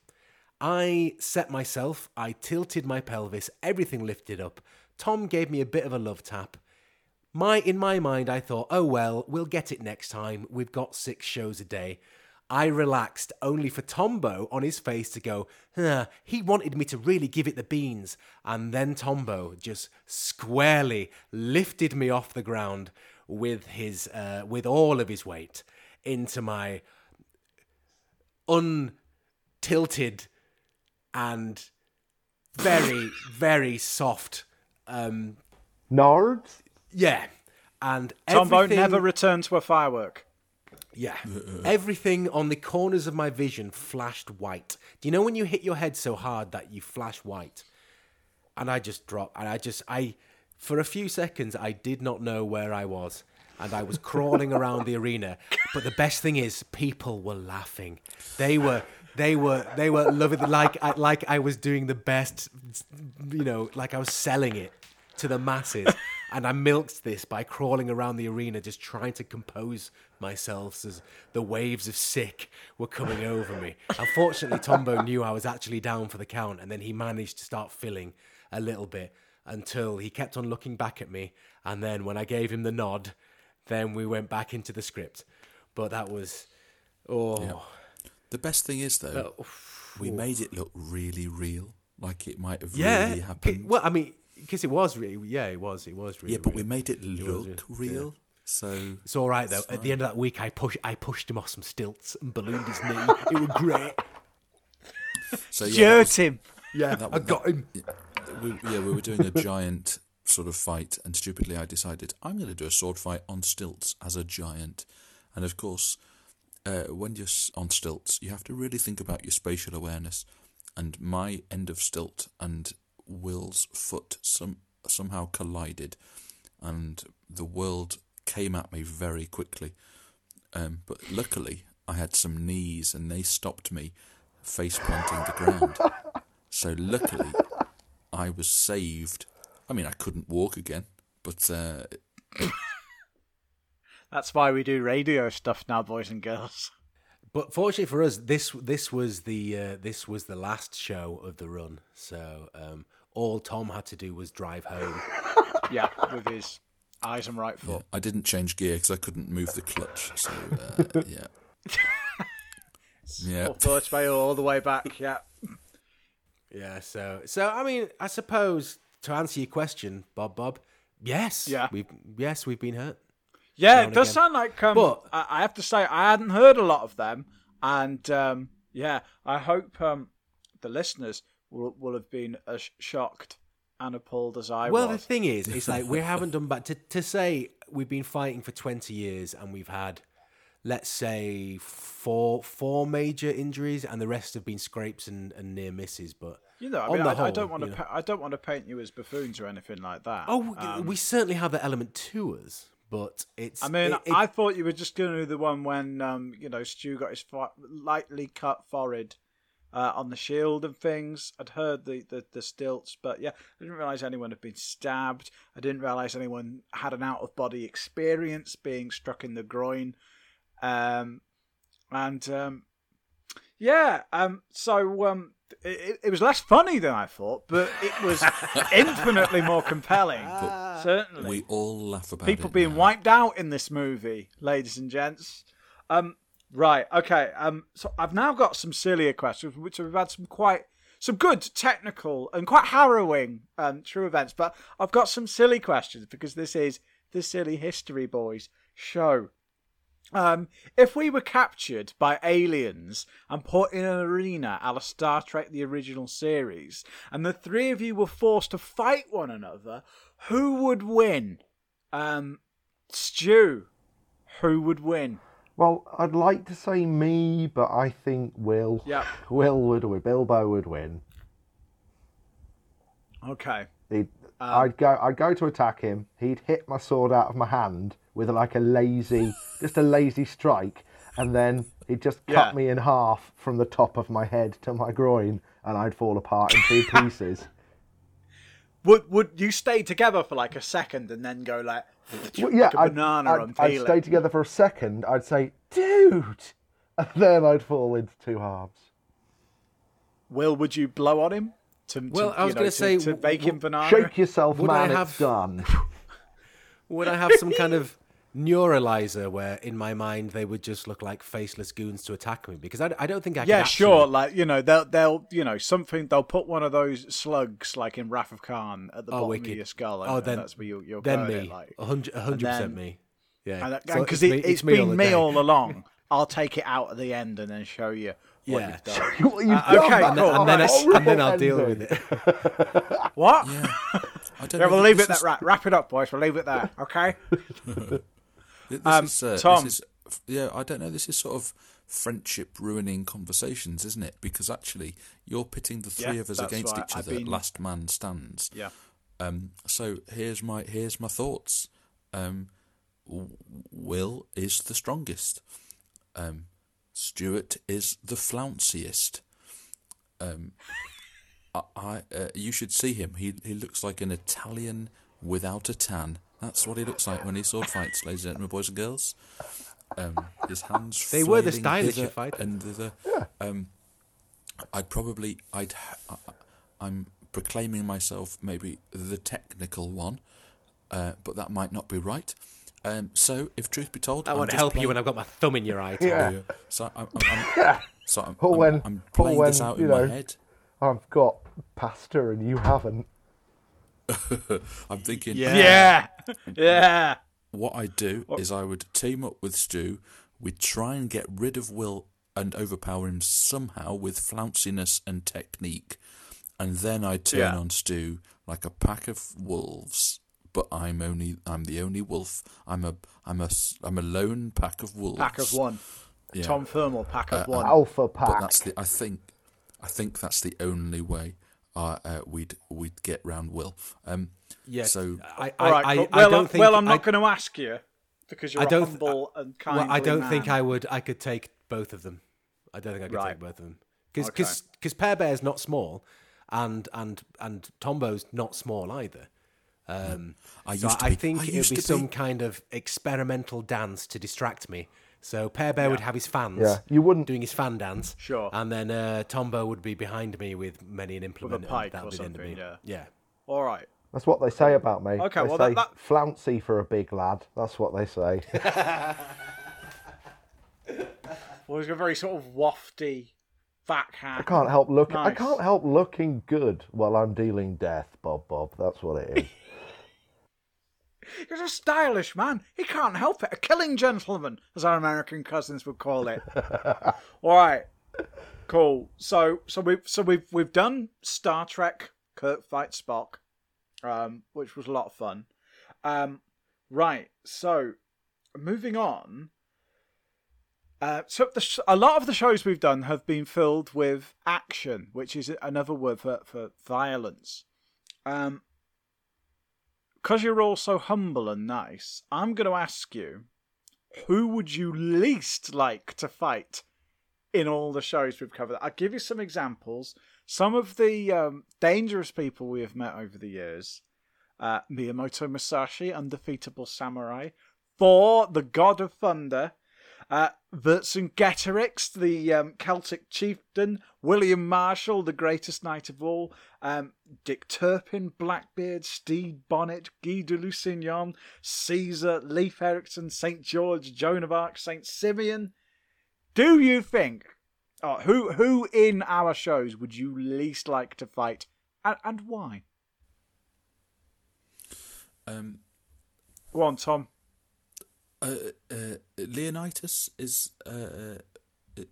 I set myself, I tilted my pelvis, everything lifted up. Tom gave me a bit of a love tap. My in my mind I thought, "Oh well, we'll get it next time. We've got 6 shows a day." I relaxed only for Tombo on his face to go, huh, he wanted me to really give it the beans. And then Tombo just squarely lifted me off the ground with his uh, with all of his weight into my untilted and very very soft um Nards? yeah and Tom Boat never returned to a firework. yeah everything on the corners of my vision flashed white do you know when you hit your head so hard that you flash white and i just drop and i just i for a few seconds i did not know where i was and i was crawling around the arena but the best thing is people were laughing they were they were they were loving like I, like i was doing the best you know like i was selling it to the masses. And I milked this by crawling around the arena, just trying to compose myself as the waves of sick were coming over me. Unfortunately, Tombo knew I was actually down for the count, and then he managed to start filling a little bit until he kept on looking back at me. And then when I gave him the nod, then we went back into the script. But that was, oh, The best thing is though, we made it look really real. like it might have Yeah. really happened. Well, I mean, because it was really, yeah, it was, it was really. yeah, but real. we made it was look real, real. So It's all right though. At the end of that week, I push, I pushed him off some stilts and ballooned his knee. It was great. so yeah, that Jerked was- him. Yeah, That- I got him. We, yeah, we were doing a giant sort of fight, and stupidly I decided I'm going to do a sword fight on stilts as a giant. And of course, uh, when you're on stilts, you have to really think about your spatial awareness. And my end of stilt and Will's foot some somehow collided, and the world came at me very quickly. Um, but luckily, I had some knees, and they stopped me face planting the ground. So luckily, I was saved. I mean, I couldn't walk again, but uh, That's why we do radio stuff now, boys and girls. But fortunately for us, this this was the uh, this was the last show of the run. So um, all Tom had to do was drive home. Yeah, with his eyes and right yeah, foot. I didn't change gear because I couldn't move the clutch. So uh, yeah, yeah. All Torch all the way back. Yeah. Yeah. So so I mean, I suppose to answer your question, Bob Bob, yes, Yeah. we've yes we've been hurt. Yeah, it does again. sound like. Um, But- I, I have to say, I hadn't heard a lot of them, and um, yeah, I hope um, the listeners will will have been as shocked and appalled as I was. well, the thing is, it's like we haven't done back to to say we've been fighting for twenty years and we've had, let's say, four four major injuries and the rest have been scrapes and, and near misses. But you know, I mean, I, I don't want to. Pa- I don't want to paint you as buffoons or anything like that. Oh, Um, we certainly have that element to us, but it's. I mean, it- it- I thought you were just going to do the one when, um, you know, Stu got his fo- lightly cut forehead uh, on the shield and things. I'd heard the, the, the stilts, but yeah, I didn't realise anyone had been stabbed. I didn't realise anyone had an out of body experience being struck in the groin. Um, and um, yeah, um, so um, it, it was less funny than I thought, but it was infinitely more compelling. certainly We all laugh about people it being now. wiped out in this movie, ladies and gents. Um, right, okay. Um, so I've now got some sillier questions, which we've had some quite some good technical and quite harrowing um, true events, but I've got some silly questions because this is the Silly History Boys show. Um, if we were captured by aliens and put in an arena a la Star Trek the original series, and the three of you were forced to fight one another, who would win? Um, Stu, who would win? Well, I'd like to say me, but I think Will. Yep. Will would win. Bilbo would win. Okay. He'd, Um, I'd go. I'd go to attack him. He'd hit my sword out of my hand with like a lazy, just a lazy strike, and then he'd just cut Yeah. me in half from the top of my head to my groin, and I'd fall apart in two pieces. Would would you stay together for like a second and then go like, Well, yeah, like a I'd, banana I'd, and I'd peel stay together for a second. I'd say, "Dude," and then I'd fall into two halves. Will, would you blow on him? To, to, Well, I was gonna say, to w- bake w- him banana. Shake yourself, Would I man. have- It's done. would I have some kind of neuralizer where in my mind they would just look like faceless goons to attack me? Because I, I don't think I could Yeah, actually- sure. Like you know, they'll they'll you know something. They'll put one of those slugs like in Wrath of Khan at the Oh, bottom wicked. of your skull. And, Oh, then that's where you, you're then me, It, like, hundred a hundred percent then- me. Yeah, because So it, it's me been all me day. all along. I'll take it out at the end and then show you what Yeah. you've done. Uh, okay, that's cool. and then, I, and then I'll deal with it. What? Yeah, I don't Yeah, we'll leave this it that is- right. Wrap it up, boys. We'll leave it there. Okay. This Um, is, uh, Tom. This is, yeah, I don't know. This is sort of friendship ruining conversations, isn't it? Because actually, you're pitting the three Yeah, of us against why each other. been- Last man stands. Yeah. Um, so here's my here's my thoughts. Um, Will is the strongest. Um, Stuart is the flounciest. Um, I, I uh, you should see him. He he looks like an Italian without a tan. That's what he looks like when he sword fights, ladies and gentlemen, boys and girls. Um, his hands. They were the flailing stylish hither fighter. and thither. Um, I'd probably I'd. I, I'm proclaiming myself maybe the technical one, uh, but that might not be right. Um, so, if truth be told, I I'm won't help you when I've got my thumb in your eye. Tom. Yeah. So I'm, I'm, I'm, so I'm, Or I'm, when- I'm or playing this when, out you in know, my head. I've got pasta and you haven't. I'm thinking. Yeah, yeah. What I'd do is I would team up with Stu. We'd try and get rid of Will and overpower him somehow with flounciness and technique, and then I'd turn Yeah. on Stu like a pack of wolves. But I'm only I'm the only wolf. I'm a I'm a I'm a lone pack of wolves. Pack of one. Yeah. Tom Thermal, pack of uh, one. Alpha pack. But that's the I think I think that's the only way uh, uh, we'd we'd get round Will. Um, Yes. So I, I, right. I, cool. I well, don't uh, think well, I'm not going to ask you because you're I a don't- humble and kind. Well, I don't think I would. I could take both of them. I don't think I could Right. take both of them because Okay. because Pear Bear's not small, and and and Tombo's not small either. Um, I so used to I be. think I it would used be some kind of experimental dance to distract me. So Pear Bear would have his fans, Yeah, you wouldn't- doing his fan dance, Sure. and then uh, Tombo would be behind me with many an implement, pike and that or would be the end of something, yeah. yeah. All right. That's what they say about me. Okay, they well, say that- that- flouncy for a big lad. That's what they say. Well, he's got a very sort of wafty backhand. I can't help look. I can't help looking good while I'm dealing death, Bob. Bob. That's what it is. He's a stylish man. He can't help it. A killing gentleman, as our American cousins would call it. All right. Cool. So, so we've so we've we've done Star Trek Kirk fight Spock, um, which was a lot of fun. Um, right. So, moving on. Uh, so the sh- a lot of the shows we've done have been filled with action, which is another word for, for violence. Um, because you're all so humble and nice, I'm going to ask you, who would you least like to fight in all the shows we've covered? I'll give you some examples. Some of the um, dangerous people we have met over the years. Uh, Miyamoto Musashi, undefeatable samurai. Thor, the god of thunder. Uh, Vercingetorix, the um, Celtic chieftain, William Marshall, the greatest knight of all, um, Dick Turpin, Blackbeard, Stede Bonnet, Guy de Lusignan, Caesar, Leif Erikson, St. George, Joan of Arc, St. Simeon. Do you think, oh, who who in our shows would you least like to fight, and, and why? um, Go on, Tom. Uh, uh, Leonidas is. Uh, uh,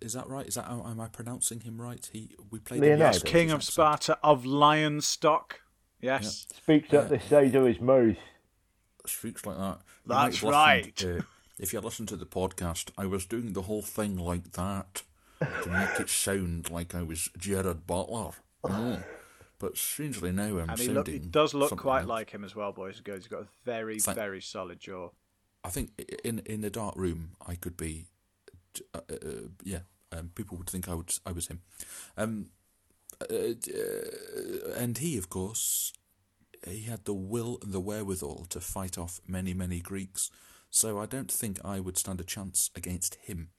is that right? Is that how am I pronouncing him right? He we played him Leonidas. yesterday, King of accent. Sparta of Lion Stock. Yes. Speaks at the side of his mouth. Speaks like that. That's right. listened, uh, if you listen to the podcast, I was doing the whole thing like that to make it sound like I was Gerard Butler. Mm. But strangely now I'm And he, sounding. look, he does look quite else. like him as well, boys and girls. He's got a very, Thank- very solid jaw. I think in in the dark room I could be, uh, uh, yeah. Um, people would think I would I was him, um, uh, uh, and he of course, he had the will and the wherewithal to fight off many many Greeks. So I don't think I would stand a chance against him.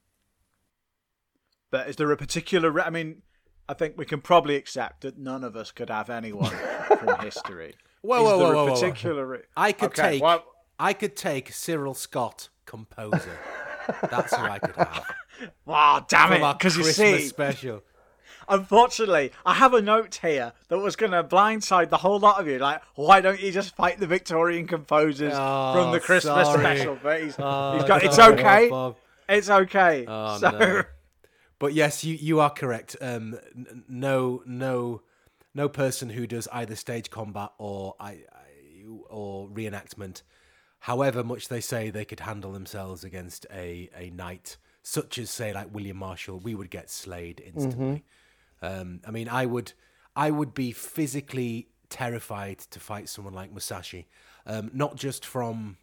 But is there a particular? re- I mean, I think we can probably accept that none of us could have anyone from history. Whoa, is whoa, there whoa, a whoa, whoa. particular? re- I could Okay, take. well- I could take Cyril Scott, composer. That's who I could have. Wow, damn From it! Because you see, special. unfortunately, I have a note here that was going to blindside the whole lot of you. Like, why don't you just fight the Victorian composers Oh, from the Christmas sorry. special? But he's, Oh, he's got. It's okay. Bob. It's okay. Oh, so, no. But yes, you, you are correct. Um, n- no, no, no person who does either stage combat or I, I or reenactment, however much they say they could handle themselves against a a knight such as say like William Marshall, we would get slayed instantly. Um, I mean, I would, I would be physically terrified to fight someone like Musashi, um, not just from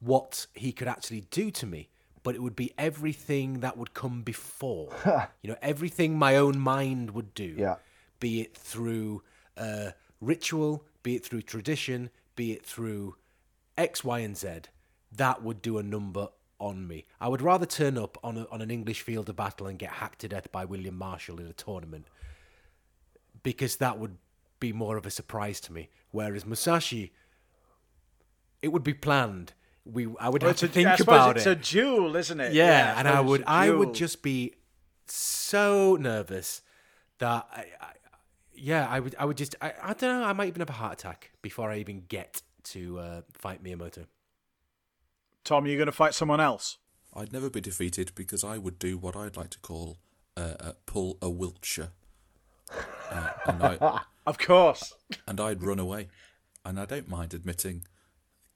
what he could actually do to me, but it would be everything that would come before. you know, everything my own mind would do. Yeah. Be it through uh, ritual, be it through tradition, be it through X, Y, and Z. That would do a number on me. I would rather turn up on a, on an English field of battle and get hacked to death by William Marshall in a tournament because that would be more of a surprise to me. Whereas Musashi, it would be planned. We I would Well, have to a- think about it's it. It's a duel, isn't it? yeah, and I would I would just be so nervous that I, I, yeah, I would I would just I, I don't know. I might even have a heart attack before I even get to uh, fight Miyamoto. Tom, you're you going to fight someone else? I'd never be defeated because I would do what I'd like to call uh, uh, pull a Wiltshire, uh, and I Of course. and I'd run away. And I don't mind admitting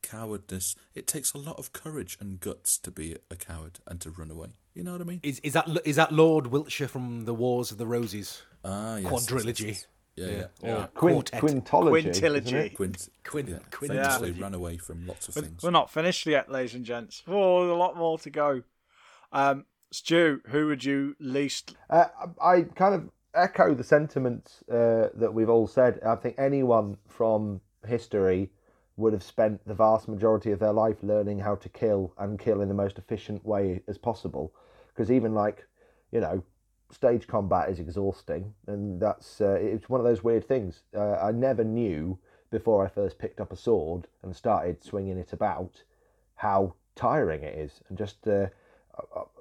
cowardness. It takes a lot of courage and guts to be a coward and to run away. You know what I mean? Is is that is that Lord Wiltshire from the Wars of the Roses Ah, yes. quadrilogy? yes, yes. Yeah, yeah. Yeah. Or Quin- Quartet. quintology. Quintilogy. isn't it? Quint, Quin- yeah, Quin- famously Yeah. ran away from lots of We're- things. We're not finished yet, ladies and gents. Oh, a lot more to go. Um, Stu, who would you least? Uh, I I kind of echo the sentiments uh, that we've all said. I think anyone from history would have spent the vast majority of their life learning how to kill and kill in the most efficient way as possible. Because even like, you know, stage combat is exhausting, and that's uh, it's one of those weird things. Uh, I never knew before I first picked up a sword and started swinging it about how tiring it is, and just. Uh,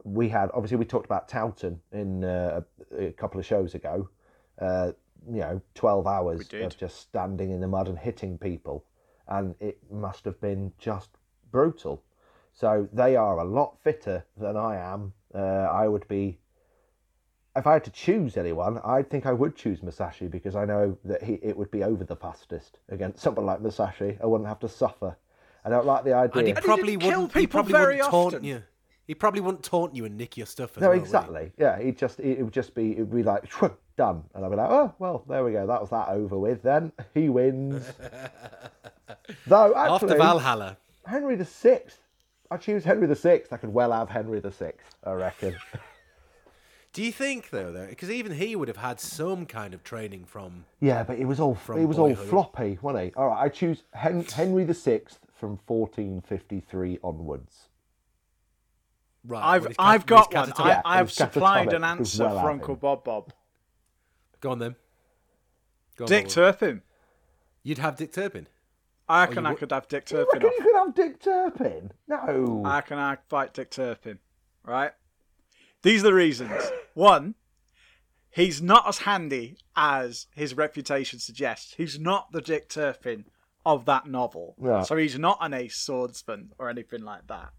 we had obviously we talked about Towton in uh, a couple of shows ago. Uh, you know, twelve hours of just standing in the mud and hitting people, and it must have been just brutal. So they are a lot fitter than I am. Uh, I would be. If I had to choose anyone, I think I would choose Musashi because I know that he it would be over the fastest against someone like Musashi. I wouldn't have to suffer. I don't like the idea. And he he probably didn't kill wouldn't. He people probably very wouldn't taunt often. you. He probably wouldn't taunt you and nick your stuff. As No, well, would he? exactly. Yeah, it just it would just be it'd be like done, and I'd be like, oh well, there we go. That was that over with. Then he wins. Though actually, to Valhalla. Henry the Sixth. I choose Henry the Sixth. I could well have Henry the Sixth. I reckon. Do you think though, though, because even he would have had some kind of training from? yeah, but it was all From it was all floppy, wasn't he? All right, I choose Hen- Henry the Sixth from 1453 onwards. Right, I've when he's I've got one. I, yeah, I have supplied an answer well for Uncle. Bob Bob. Go on then. Go on, Dick Bob. Turpin. You'd have Dick Turpin. I reckon you I could have Dick You Turpin reckon off. you could have Dick Turpin? No. I can I fight Dick Turpin. Right? These are the reasons. One, he's not as handy as his reputation suggests. He's not the Dick Turpin of that novel. Yeah. So he's not an ace swordsman or anything like that.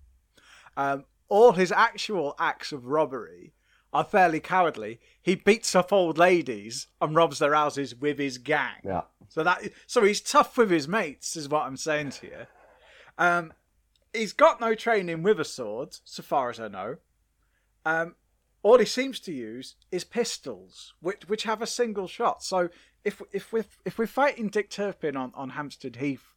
Um, all his actual acts of robbery are fairly cowardly. He beats up old ladies and robs their houses with his gang. Yeah. So that so he's tough with his mates, is what I'm saying to you. Um, he's got no training with a sword, so far as I know. Um, all he seems to use is pistols, which which have a single shot. So if if we're if we're fighting Dick Turpin on, on Hampstead Heath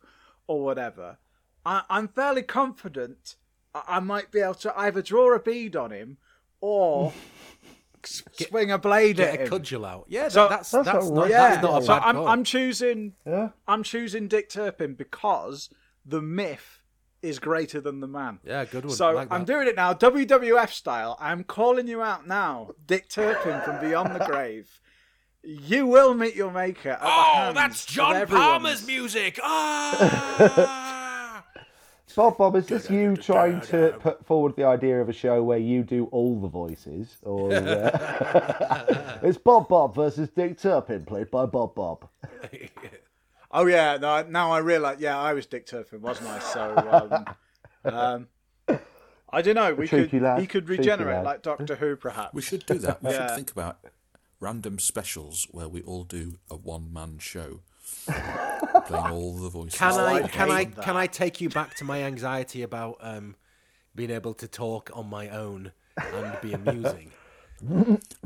or whatever, I, I'm fairly confident I, I might be able to either draw a bead on him or s- swing a blade at Get a him. cudgel out. Yeah, So- that's That's that's, not. Yeah, that's not a so bad I'm call. I'm choosing Yeah. I'm choosing Dick Turpin because the myth is greater than the man. Yeah, good one. So I like I'm doing it now, WWF style. I'm calling you out now, Dick Turpin from Beyond the Grave. You will meet your maker. Oh, that's John Palmer's music. Ah. Bob, Bob, is this you trying to put forward the idea of a show where you do all the voices, or uh... it's Bob Bob versus Dick Turpin, played by Bob Bob? Oh yeah, no, now I realise. Yeah, I was Dick Turpin, wasn't I? So um, um, I don't know. We could lad, he could regenerate lad. like Doctor Who, perhaps. We should do that. We Yeah. should think about random specials where we all do a one man show, playing all the voices. Can Oh, I I'd can I hate can. I take you back to my anxiety about um, being able to talk on my own and be amusing?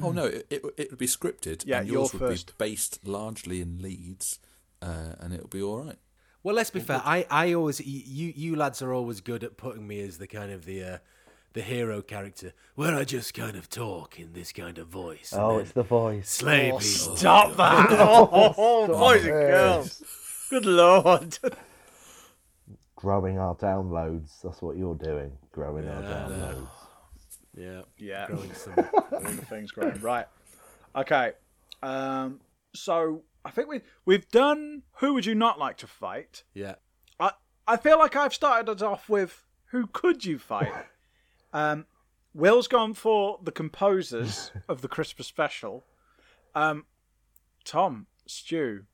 Oh no, it, it, it would be scripted, Yeah, and yours would first. be based largely in Leeds, uh, and it'll be all right. Well, let's be fair. I, I always you you lads are always good at putting me as the kind of the uh, the hero character where I just kind of talk in this kind of voice. Oh, it's the voice. slay Oh, people. stop that! Oh, boys and girls. Good lord. Growing our downloads. That's what you're doing. Growing our downloads. Yeah, Yeah. growing some. all the things growing. Right. Okay. Um, so I think we we've done who would you not like to fight? Yeah, I I feel like I've started us off with who could you fight? um, Will's gone for the composers of the Christmas special. Um, Tom, Stu,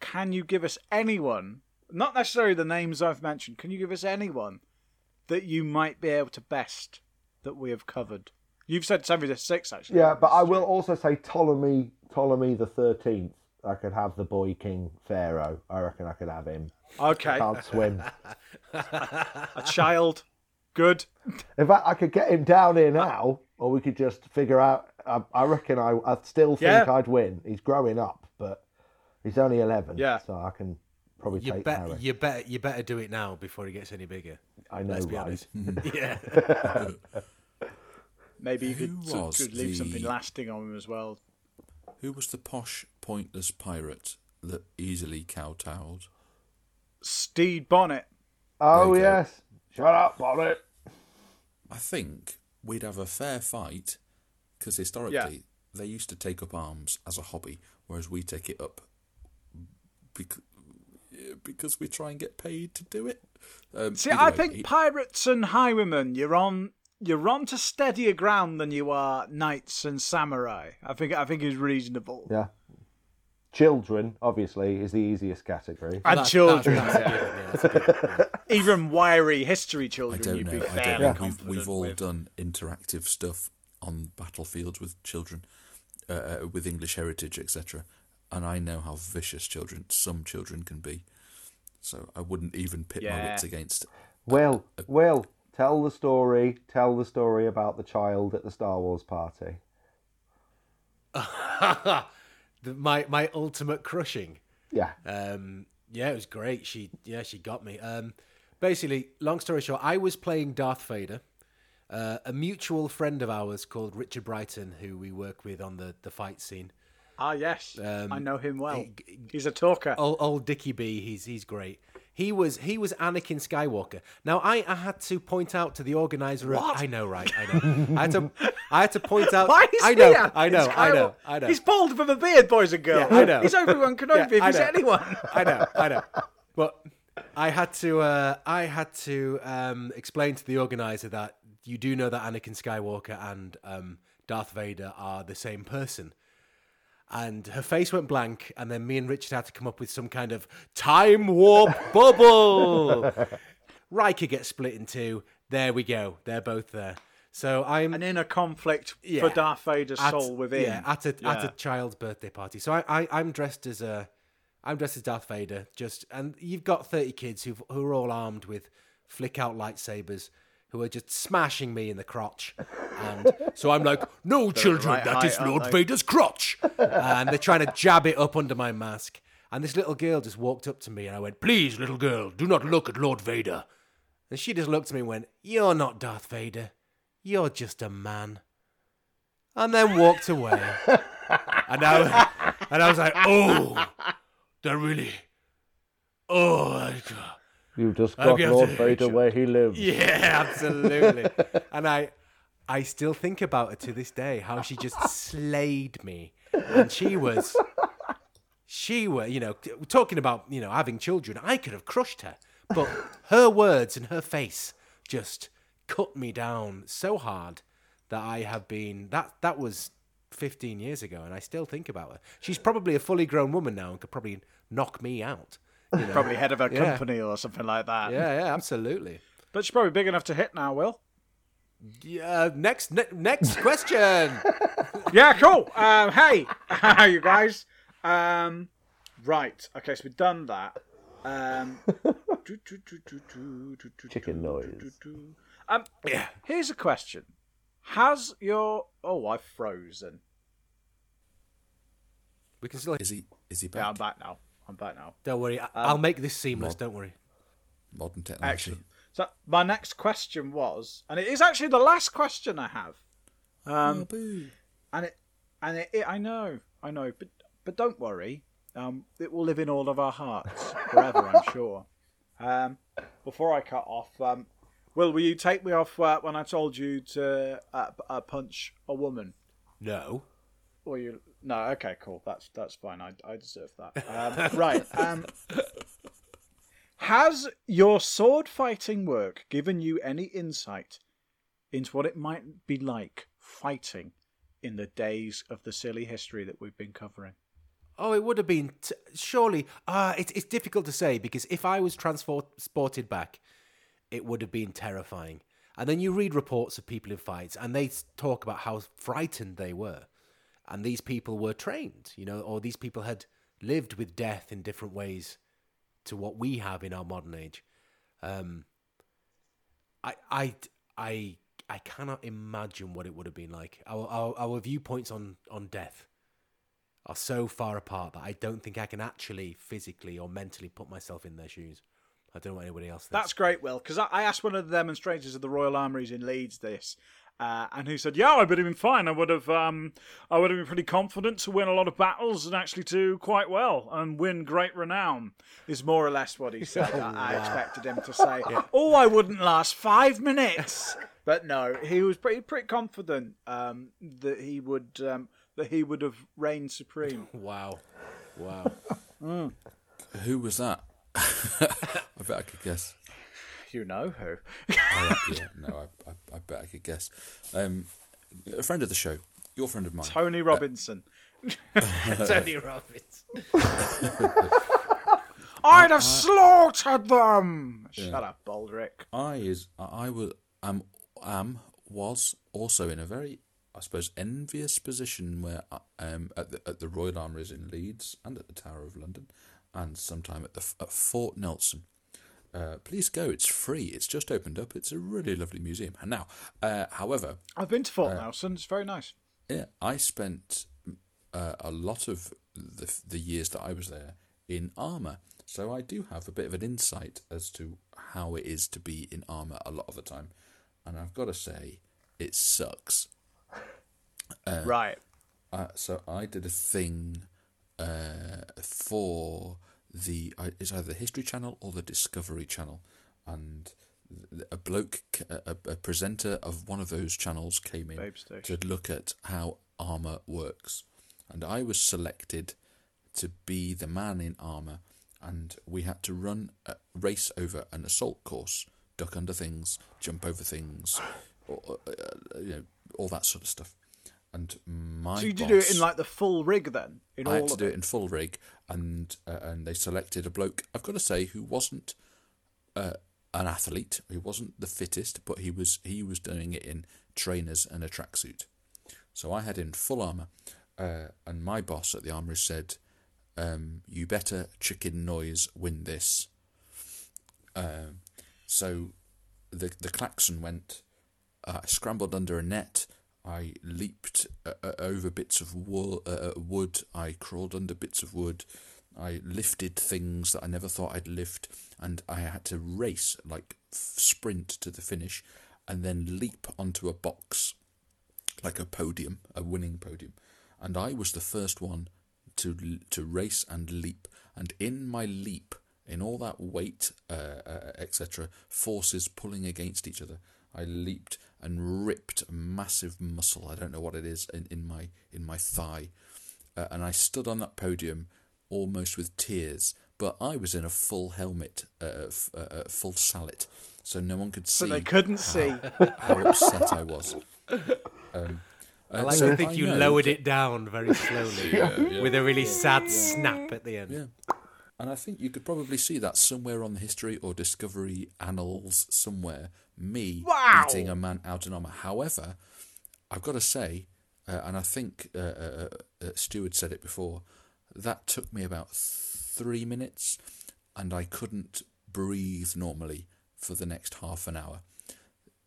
can you give us anyone, not necessarily the names I've mentioned, can you give us anyone that you might be able to best that we have covered? You've said seven to six, actually. Yeah, but I Stu. will also say Ptolemy, Ptolemy the thirteenth. I could have the boy king Pharaoh. I reckon I could have him. Okay, I Can't swim. a child. Good. In fact, I could get him down here now, or we could just figure out. I, I reckon I, I still think Yeah. I'd win. He's growing up, but he's only eleven. Yeah. so I can probably You take bet. Harry. You better. You better do it now before he gets any bigger. I know, Let's be right? honest. yeah. Maybe you could, could leave something lasting on him as well. Who was the posh, pointless pirate that easily kowtowed? Stede Bonnet. Oh There you go. yes. Shut up, Bonnet. I think we'd have a fair fight because historically they used to take up arms as a hobby, whereas we take it up because, because we try and get paid to do it. Um, See, either I way, think he- pirates and highwaymen, you're on you're on to steadier ground than you are knights and samurai. I think I think is reasonable. Yeah. Children, obviously, is the easiest category. And That's- children, that's- that's a yeah. given, yeah, that's a given, yeah. even wiry history I children, don't you'd know. be I don't know. We've, we've all with. done interactive stuff on battlefields with children, uh, uh, with English heritage, etc. And I know how vicious children, some children can be. So I wouldn't even pit my wits against. Will, Will, tell the story. Tell the story about the child at the Star Wars party. The- my my ultimate crushing. Yeah. Um, yeah, it was great. She yeah she got me. Um, basically, long story short, I was playing Darth Vader. Uh, a mutual friend of ours called Richard Brighton, who we work with on the the fight scene. Ah, yes, Um, I know him well. he- He's a talker. Old, old Dickie B, he's he's great. He was he was Anakin Skywalker. Now I, I had to point out to the organizer. Of, I know, right? I know. I had to I had to point out. Why is I know, he I know, I know, I know. He's bald with a beard, boys and girls. Yeah, I know. He's Obi Wan Kenobi Yeah, if he's anyone. I know, I know. But I had to uh, I had to um, explain to the organizer that you do know that Anakin Skywalker and um, Darth Vader are the same person. And her face went blank, and then me and Richard had to come up with some kind of time warp bubble. Riker gets split in two. There we go. They're both there. So I'm An inner conflict for Darth Vader's at, soul within. Yeah, at a at a child's birthday party. So I, I I'm dressed as a I'm dressed as Darth Vader. Just and you've got thirty kids who who are all armed with flick out lightsabers. Who are just smashing me in the crotch, and so I'm like, "No, children, right that is uh, Lord? Vader's crotch," and they're trying to jab it up under my mask. And this little girl just walked up to me, and I went, "Please, little girl, do not look at Lord Vader." And she just looked at me and went, "You're not Darth Vader. You're just a man." and then walked away. and I and I was like, oh, they're really, oh, I- You just got Lord Vader where he lives. yeah, absolutely. and I, I still think about it to this day how she just slayed me, and she was, she was, you know, talking about you know having children. I could have crushed her, but her words and her face just cut me down so hard that I have been that that was 15 years ago, and I still think about her. She's probably a fully grown woman now and could probably knock me out. You know. Probably head of a Yeah. company or something like that. Yeah, yeah, absolutely. But she's probably big enough to hit now, Will. Yeah, next ne- next question. Yeah, cool. Um, hey, how you guys? Um, right. Okay, so we've done that. Um, Chicken noise. Um, yeah. here's a question: Has your oh, I've frozen. We can still. Is he? Is he Yeah, I'm back? back now. I'm back now. Don't worry. I- I'll make this seamless. Don't worry. Modern technology. Excellent. So my next question was, and it is actually the last question I have. Um, Oh, boo. and it and it, it I know, I know, but but don't worry, um, it will live in all of our hearts forever, I'm sure. Um, before I cut off, um, Will, will you take me off uh, when I told you to uh, uh, punch a woman? No. Or you? No, okay, cool. That's that's fine. I I deserve that. Um, right. Um, has your sword fighting work given you any insight into what it might be like fighting in the days of the silly history that we've been covering? Oh, it would have been t- surely. Ah, it's it's difficult to say because if I was transported back, it would have been terrifying. And then you read reports of people in fights, and they talk about how frightened they were, and these people were trained, you know, or these people had lived with death in different ways to what we have in our modern age. Um, I I I I cannot imagine what it would have been like. Our our, our viewpoints on on death are so far apart that I don't think I can actually physically or mentally put myself in their shoes. I don't know what anybody else thinks. That's great, Will, because I, I asked one of the demonstrators of the Royal Armouries in Leeds this, uh, and who said, "Yeah, I would have been fine. I would have, um, I would have been pretty confident to win a lot of battles and actually do quite well and win great renown." Is more or less what he said. I, I expected him to say, "Oh, I wouldn't last five minutes," but no, he was pretty pretty confident um, that he would um, that he would have reigned supreme. wow, wow. Who was that? I bet I could guess. You know who? Oh, yeah, no, I, I, I bet I could guess. Um, a friend of the show, your friend of mine. Tony Robinson. Tony Robbins. I'd have slaughtered them. Shut up, Baldrick. I is I was am am was also in a very I suppose envious position where um at the at the Royal Armouries in Leeds and at the Tower of London and sometime at the at Fort Nelson. Uh, please go. It's free. It's just opened up. It's a really lovely museum. And now, uh, however, I've been to Fort Nelson. It's very nice. yeah, I spent uh, a lot of the the years that I was there in armor, so I do have a bit of an insight as to how it is to be in armor a lot of the time, and I've got to say, it sucks. right. Uh, so I did a thing uh, for the I- it's either the History Channel or the Discovery Channel, and a bloke, a, a presenter of one of those channels came in to look at how armor works, and I was selected to be the man in armor, and we had to run a race over an assault course, duck under things, jump over things, or, uh, uh, you know, all that sort of stuff. And my So you boss, do it in like the full rig then? In I all had to do it in full rig, and uh, and they selected a bloke. I've got to say, who wasn't uh, an athlete, who wasn't the fittest, but he was he was doing it in trainers and a tracksuit. So I had in full armor, uh, and my boss at the armory said, um, "You better chicken noise win this." Um, so the the klaxon went. I scrambled under a net. I leaped uh, uh, over bits of wool, uh, uh, wood. I crawled under bits of wood. I lifted things that I never thought I'd lift, and I had to race, like sprint to the finish, and then leap onto a box, like a podium, a winning podium. And I was the first one to to race and leap. And in my leap, in all that weight, uh, uh, etc., forces pulling against each other, I leaped and ripped a massive muscle. I don't know what it is in, in my in my thigh, uh, and I stood on that podium almost with tears. But I was in a full helmet, uh, f- uh, uh, full sallet, so no one could see. So they couldn't see. how upset I was. Um, I uh, like so to think you know lowered it down very slowly with a really sad snap at the end. Yeah. And I think you could probably see that somewhere on the history or discovery annals somewhere. Me Wow. beating a man out in armor. However, I've got to say, uh, and I think uh, uh, uh, Stuart said it before, that took me about three minutes, and I couldn't breathe normally for the next half an hour.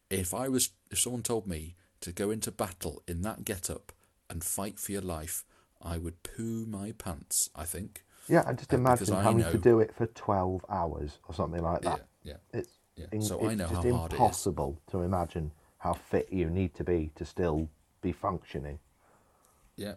If I was, if someone told me to go into battle in that get-up and fight for your life, I would poo my pants. I think. Yeah, and just Uh, imagine I having know- to do it for 12 hours or something like that. Yeah, It's, Yeah, in- so I it's know just how hard it is. impossible to imagine how fit you need to be to still be functioning. yeah.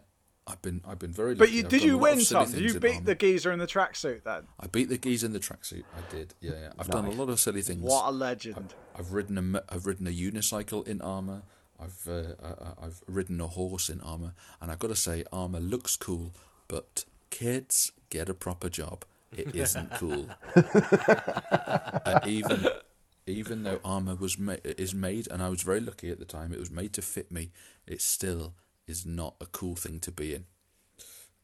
I've been, I've been very. But you did you win, Tom? Did you beat the geezer in the tracksuit then? I beat the geezer in the tracksuit. I did. Yeah, yeah. I've done a lot of silly things. What a legend. I've ridden a mo- I've ridden a unicycle in armor. I've uh, I- I've ridden a horse in armor, and I've got to say, armor looks cool, but kids get a proper job. It isn't cool. uh, even even though armor was ma- is made, and I was very lucky at the time, it was made to fit me. It still is not a cool thing to be in.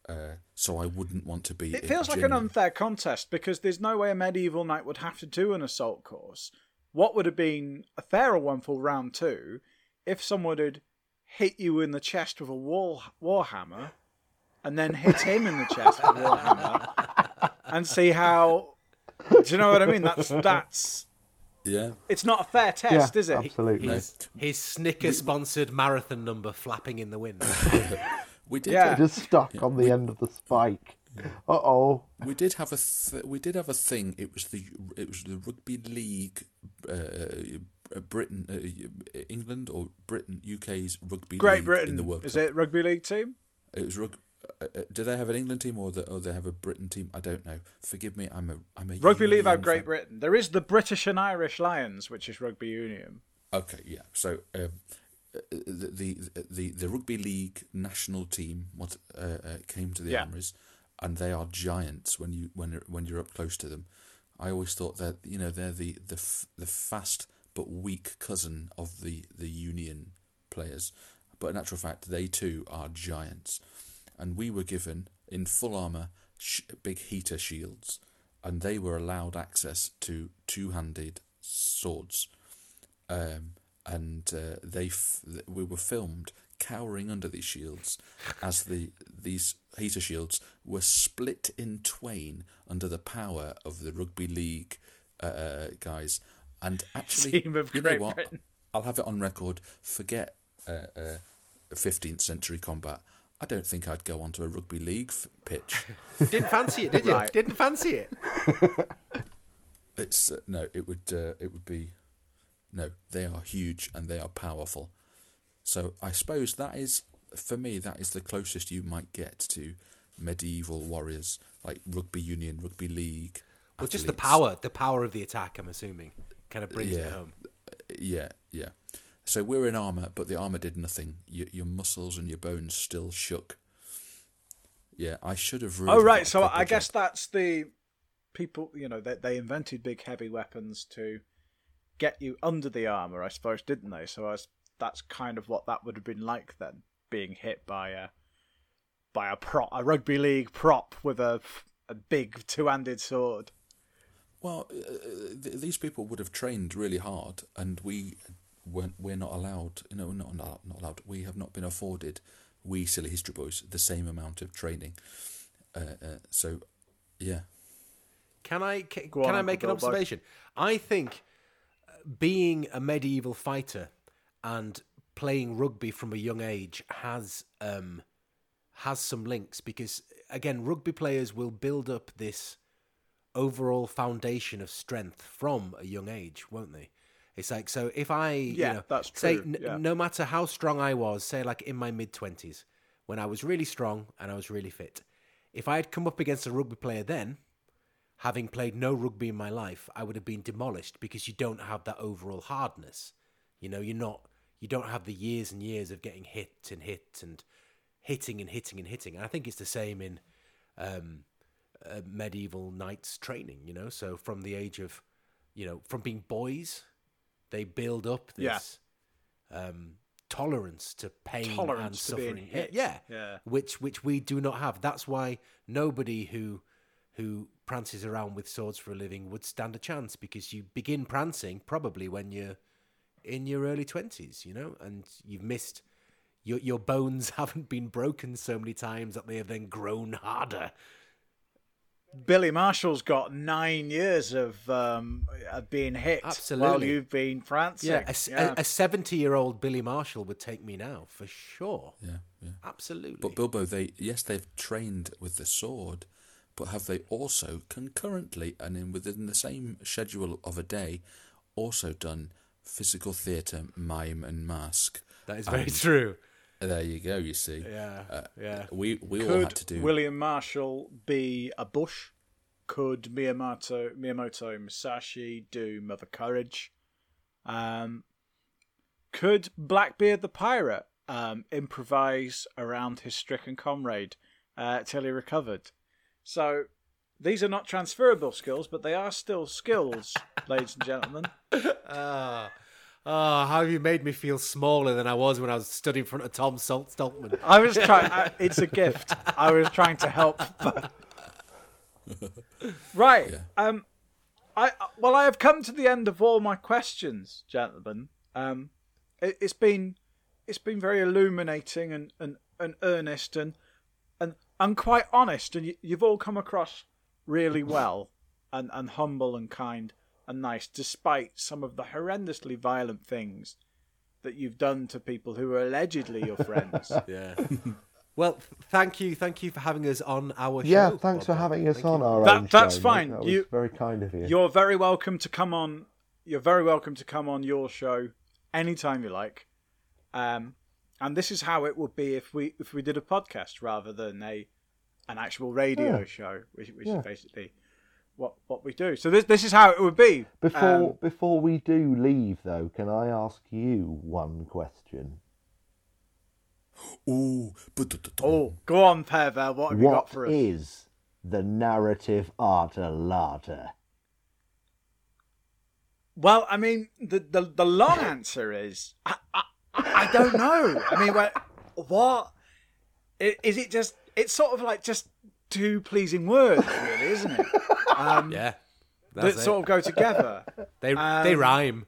Uh, so I wouldn't want to be. It feels like an unfair contest because there's no way a medieval knight would have to do an assault course. What would have been a fairer one for round two if someone had hit you in the chest with a wall warhammer and then hit him in the chest with a warhammer and see how. Do you know what I mean? That's that's. Yeah. It's not a fair test, yeah, is it? absolutely. His, his Snicker sponsored marathon number flapping in the wind. We did. Yeah. Just stuck on the end of the spike. Uh oh. We did have a th- we did have a thing. It was the it was the rugby league, uh, uh, Britain, uh, England or Britain, UK's rugby Great league Britain. in the World Is Cup. it rugby league team? It was rug. Uh, uh, do they have an England team or, the, or they have a Britain team? I don't know. Forgive me. I'm a I'm a Rugby league out Great. Britain. There is the British and Irish Lions, which is rugby union. Okay, yeah. So um, uh, the, the the the rugby league national team what uh, uh, came to the Yeah. Armories, and they are giants when you when you're- when you're up close to them. I always thought that you know they're the the f- the fast but weak cousin of the the Union players, but in actual fact they too are giants, and we were given in full armor sh- big heater shields, and they were allowed access to two-handed swords um, and uh, they f- we were filmed cowering under these shields as the these heater shields were split in twain under the power of the rugby league uh, guys. And actually, you know what? Britain. I'll have it on record. Forget uh, uh, 15th century combat. I don't think I'd go onto a rugby league f- pitch. Didn't fancy it, did you? Right. Didn't fancy it. It's uh, no, it would uh, it would be no. They are huge and they are powerful. So I suppose that is for me that is the closest you might get to medieval warriors like rugby union, rugby league. Well, just the power, the power of the attack. I'm assuming kind of brings it home. Yeah, yeah. So we're in armor, but the armor did nothing. Your, your muscles and your bones still shook. Yeah, I should have. Really Oh right, so I guess job. that's the people. You know, they they invented big heavy weapons to get you under the armor, I suppose, didn't they? So I was, that's kind of what that would have been like then, being hit by a by a prop, a rugby league prop with a a big two-handed sword. Well, uh, th- these people would have trained really hard, and we weren't. We're not allowed. You know, not not not allowed. We have not been afforded. We silly history boys the same amount of training. Uh, uh, so, yeah, Can I ca- Go can on, I make an Uncle Bilbo. observation? I think uh, being a medieval fighter and playing rugby from a young age has um, has some links because again, rugby players will build up this overall foundation of strength from a young age, won't they? It's like so if I Yeah, you know, that's say true, n- yeah. no matter how strong I was, say like in my mid twenties, when I was really strong and I was really fit, if I had come up against a rugby player then, having played no rugby in my life, I would have been demolished because you don't have that overall hardness. You know, you're not you don't have the years and years of getting hit and hit and hitting and hitting and hitting. And I think it's the same in um, uh, medieval knights training. You know, so from the age of you know from being boys, they build up Yeah. this um, tolerance to pain and Tolerance to being suffering. Yeah, Yeah. which which we do not have. That's why nobody who who prances around with swords for a living would stand a chance because you begin prancing probably when you're in your early twenties, you know, and you've missed your your bones haven't been broken so many times that they have then grown harder. Billy Marshal's got nine years of um, of being hit Absolutely. while Absolutely. you've been prancing. Yeah, a seventy-year-old Billy Marshal would take me now for sure. yeah, yeah. Absolutely. But Bilbo, they yes, they've trained with the sword, but have they also concurrently and in within the same schedule of a day, also done physical theatre, mime, and mask? that is very And true. There you go. You see, Yeah, Uh, yeah. we we all had to do. William Marshal be a bush? Could Miyamoto Miyamoto Musashi do Mother Courage? Um, could Blackbeard the pirate um, improvise around his stricken comrade uh, till he recovered? So these are not transferable skills, but they are still skills, ladies and gentlemen. Ah, Oh, how have you made me feel smaller than I was when I was stood in front of Tom Salt Stoltman? I was trying. I, it's a gift. I was trying to help. right. Um. I well, I have come to the end of all my questions, gentlemen. Um, it, it's been it's been very illuminating and and, and earnest and and and quite honest, and you, you've all come across really well and and humble and kind and nice, despite some of the horrendously violent things that you've done to people who are allegedly your friends. Yeah. well, thank you, thank you for having us on our show. Yeah, thanks Bob for having us Thank on you. our That- own that's show, fine. That was You- very kind of you. You're very welcome to come on. You're very welcome to come on your show anytime you like. Um, and this is how it would be if we if we did a podcast rather than a an actual radio Yeah. show, which, which Yeah. is basically what what we do. So this this is how it would be. Before Um, before we do leave, though, can I ask you one question? Ooh, but oh, go on, Pear Bear. What have you got for us? is the narrative Arta Lata? Well, I mean, the the, the long answer is I, I, I don't know. I mean, what what I- is it? Just it's sort of like just two pleasing words, really, isn't it? Um, Yeah. that sort of go together. They um, they rhyme.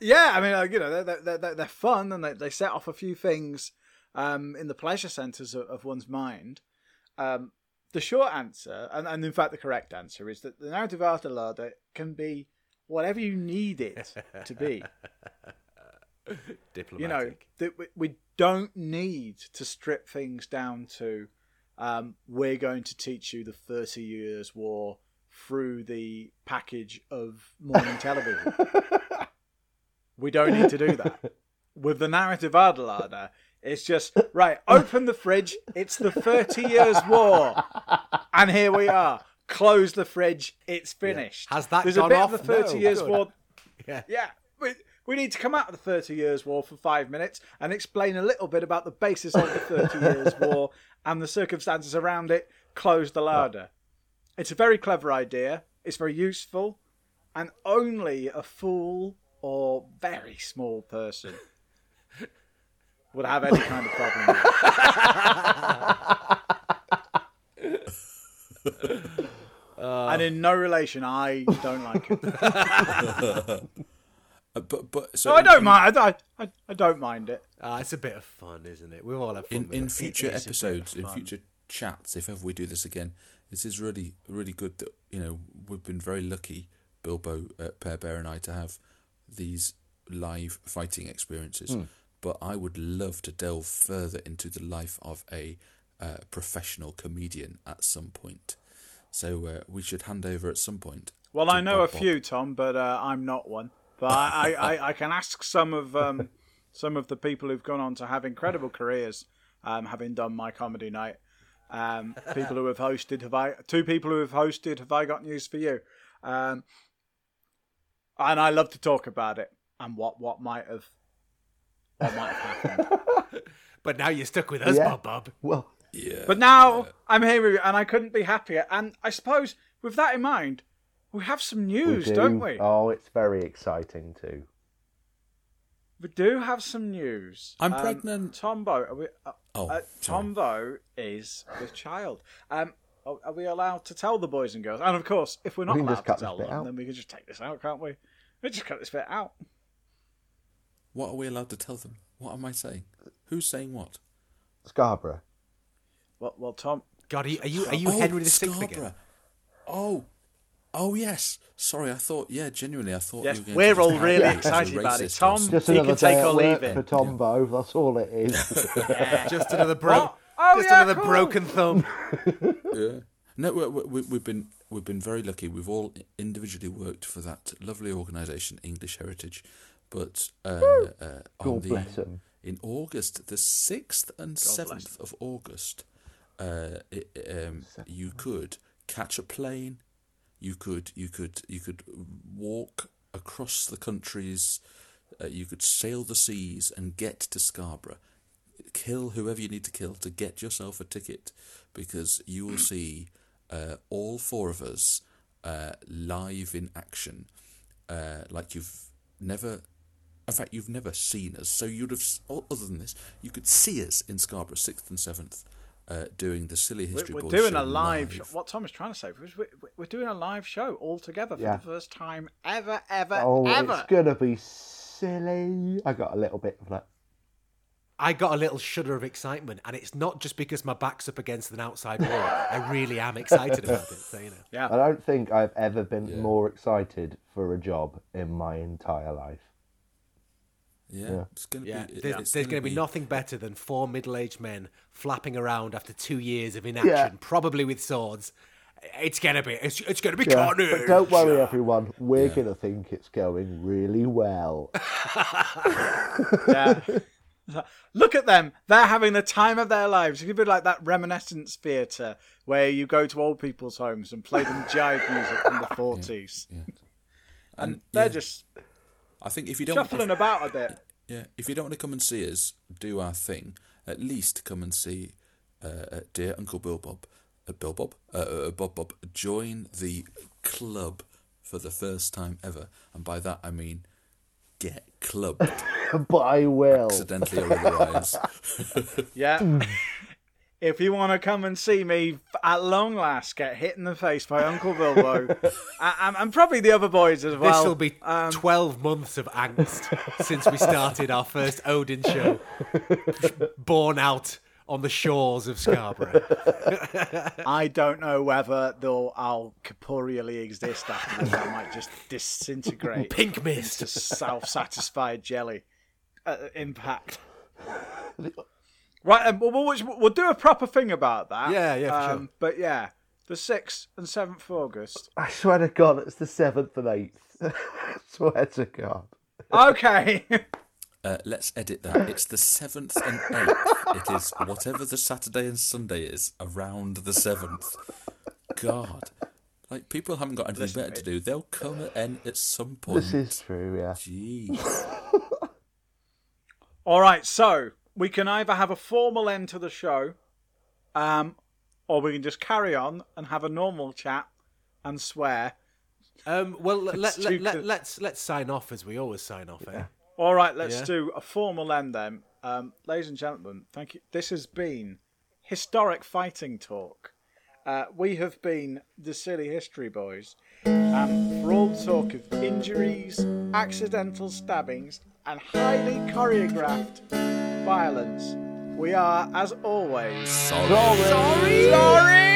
Yeah, I mean, like, you know, they're, they're, they're, they're fun and they, they set off a few things um, in the pleasure centres of, of one's mind. Um, the short answer, and, and in fact the correct answer, is that the narrative art Lada can be whatever you need it to be. Diplomatic. you know that we, we don't need to strip things down to um, we're going to teach you the 30 years war through the package of morning television. We don't need to do that. With the narrative Adalada it's just right open the fridge it's the 30 years war. And here we are. Close the fridge it's finished. Has that there's gone a bit off? of the 30 No, years good. war yeah. yeah, we, need to come out of the Thirty Years' War for five minutes and explain a little bit about the basis of the Thirty Years' War and the circumstances around it. Close the larder. It's a very clever idea. It's very useful, and only a fool or very small person would have any kind of problem with it. and in no relation, I don't like it. Uh, but but so No, I don't in- mind. I, I, I don't mind it. Ah, it's a bit of fun, isn't it? We've all had fun in, in future is a bit of episodes, in future chats, if ever we do this again, this is really really good. That you know we've been very lucky, Bilbo, uh, Pear Bear, and I, to have these live fighting experiences. But I would love to delve further into the life of a uh, professional comedian at some point. So uh, we should hand over at some point. Well, I know a Bob Bob. few, Tom, but uh, I'm not one. But I, I, I, I can ask some of um, some of the people who've gone on to have incredible careers, um, having done my comedy night. Um, people who have hosted, have I? Two people who have hosted. Have I got news for you? Um, and I love to talk about it and what what might have what might have happened. But now you're stuck with us, Yeah. Bob Bob. Well, Yeah. But now I'm here with you, and I couldn't be happier. And I suppose with that in mind, we have some we news, do. not we? Oh, it's very exciting too. We do have some news. I'm Um, pregnant. Tombo, are we, uh, Oh, uh. Tombo is with child. Um, are, are we allowed to tell the boys and girls? And of course, if we're not We can allowed just to cut this tell bit them, out. then we can just take this out, can't we? We just cut this bit out. What are we allowed to tell them? What am I saying? Who's saying what? Scarborough. Well, well, Tom. God, are you are you, are you Oh, Henry the Sixth again? Oh, oh yes. Sorry, I thought. Yeah, genuinely, I thought. Yes, you were we're all just really make me as a excited about it. Tom. Just He another can take day or at leave work it. for Tombo. That's all it is. Just another bro. Oh, just yeah, another cool. broken thumb. Yeah. No, we, we, we've been we've been very lucky. We've all individually worked for that lovely organisation, English Heritage, but uh, uh, on God the bless 'em. in August, the sixth and seventh of August, uh, it, um, you could catch a plane. You could you could you could walk across the countries. Uh, you could sail the seas and get to Scarborough. Kill whoever you need to kill to get yourself a ticket, because you will see uh, all four of us uh, live in action, uh, like you've never In fact, you've never seen us, so you'd have. Other than this, you could see us in Scarborough, sixth and seventh, uh, doing the silly We're, history. we're doing show a live. live. Show. What Tom is trying to say is we're, we're doing a live show all together for Yeah. the first time ever, ever, Oh, ever. it's gonna be silly. I got a little bit of that. I got a little shudder of excitement, and it's not just because my back's up against an outside wall. I really am excited about it. So you know. Yeah. I don't think I've ever been Yeah. more excited for a job in my entire life. Yeah, Yeah. it's gonna Yeah. be. it- There's, it's there's gonna going to be be nothing better than four middle-aged men flapping around after two years of inaction, probably with swords. It's going to be, it's, it's going to be Yeah, carnage. but don't worry, everyone. We're gonna think it's going really well. Yeah. Look at them. They're having the time of their lives. It could be like that reminiscence theatre where you go to old people's homes and play them jive music from the 40s. Yeah. And And they're yeah, just I think if you don't, shuffling about a bit. yeah, if you don't want to come and see us do our thing, at least come and see uh, uh, dear Uncle Bill Bob, uh, Bill Bob, uh, uh, Bob Bob, join the club for the first time ever, and by that I mean get clubbed, but I will. accidentally or otherwise. Yeah. if you want to come and see me at long last get hit in the face by Uncle Bilbo, and, and probably the other boys as well. This will be um, 12 months of angst since we started our first Odin show, born out on the shores of Scarborough. I don't know whether they'll I'll corporeally exist after this. I might just disintegrate Pink into mist. self-satisfied jelly uh, impact. Right, and we'll, we'll, we'll do a proper thing about that. Yeah, yeah, for um, sure. But yeah, the sixth and seventh of August. I swear to God, it's the seventh and eighth. I swear to God. Okay. Uh, let's edit that. It's the seventh and eighth. It is whatever the Saturday and Sunday is around the seventh. God, like people haven't got anything Listen, better to do. They'll come at end at some point. This is true, yeah. Jeez. All right, so we can either have a formal end to the show, um, or we can just carry on and have a normal chat and swear. Um, well, let, let, let, let's, let's sign off as we always sign off, eh? All right, let's Yeah. do a formal end then. Um, ladies and gentlemen, thank you. This has been historic fighting talk. Uh, we have been the silly history boys. Um, for all talk of injuries, accidental stabbings, and highly choreographed violence, we are, as always, Sorry. Sorry. sorry.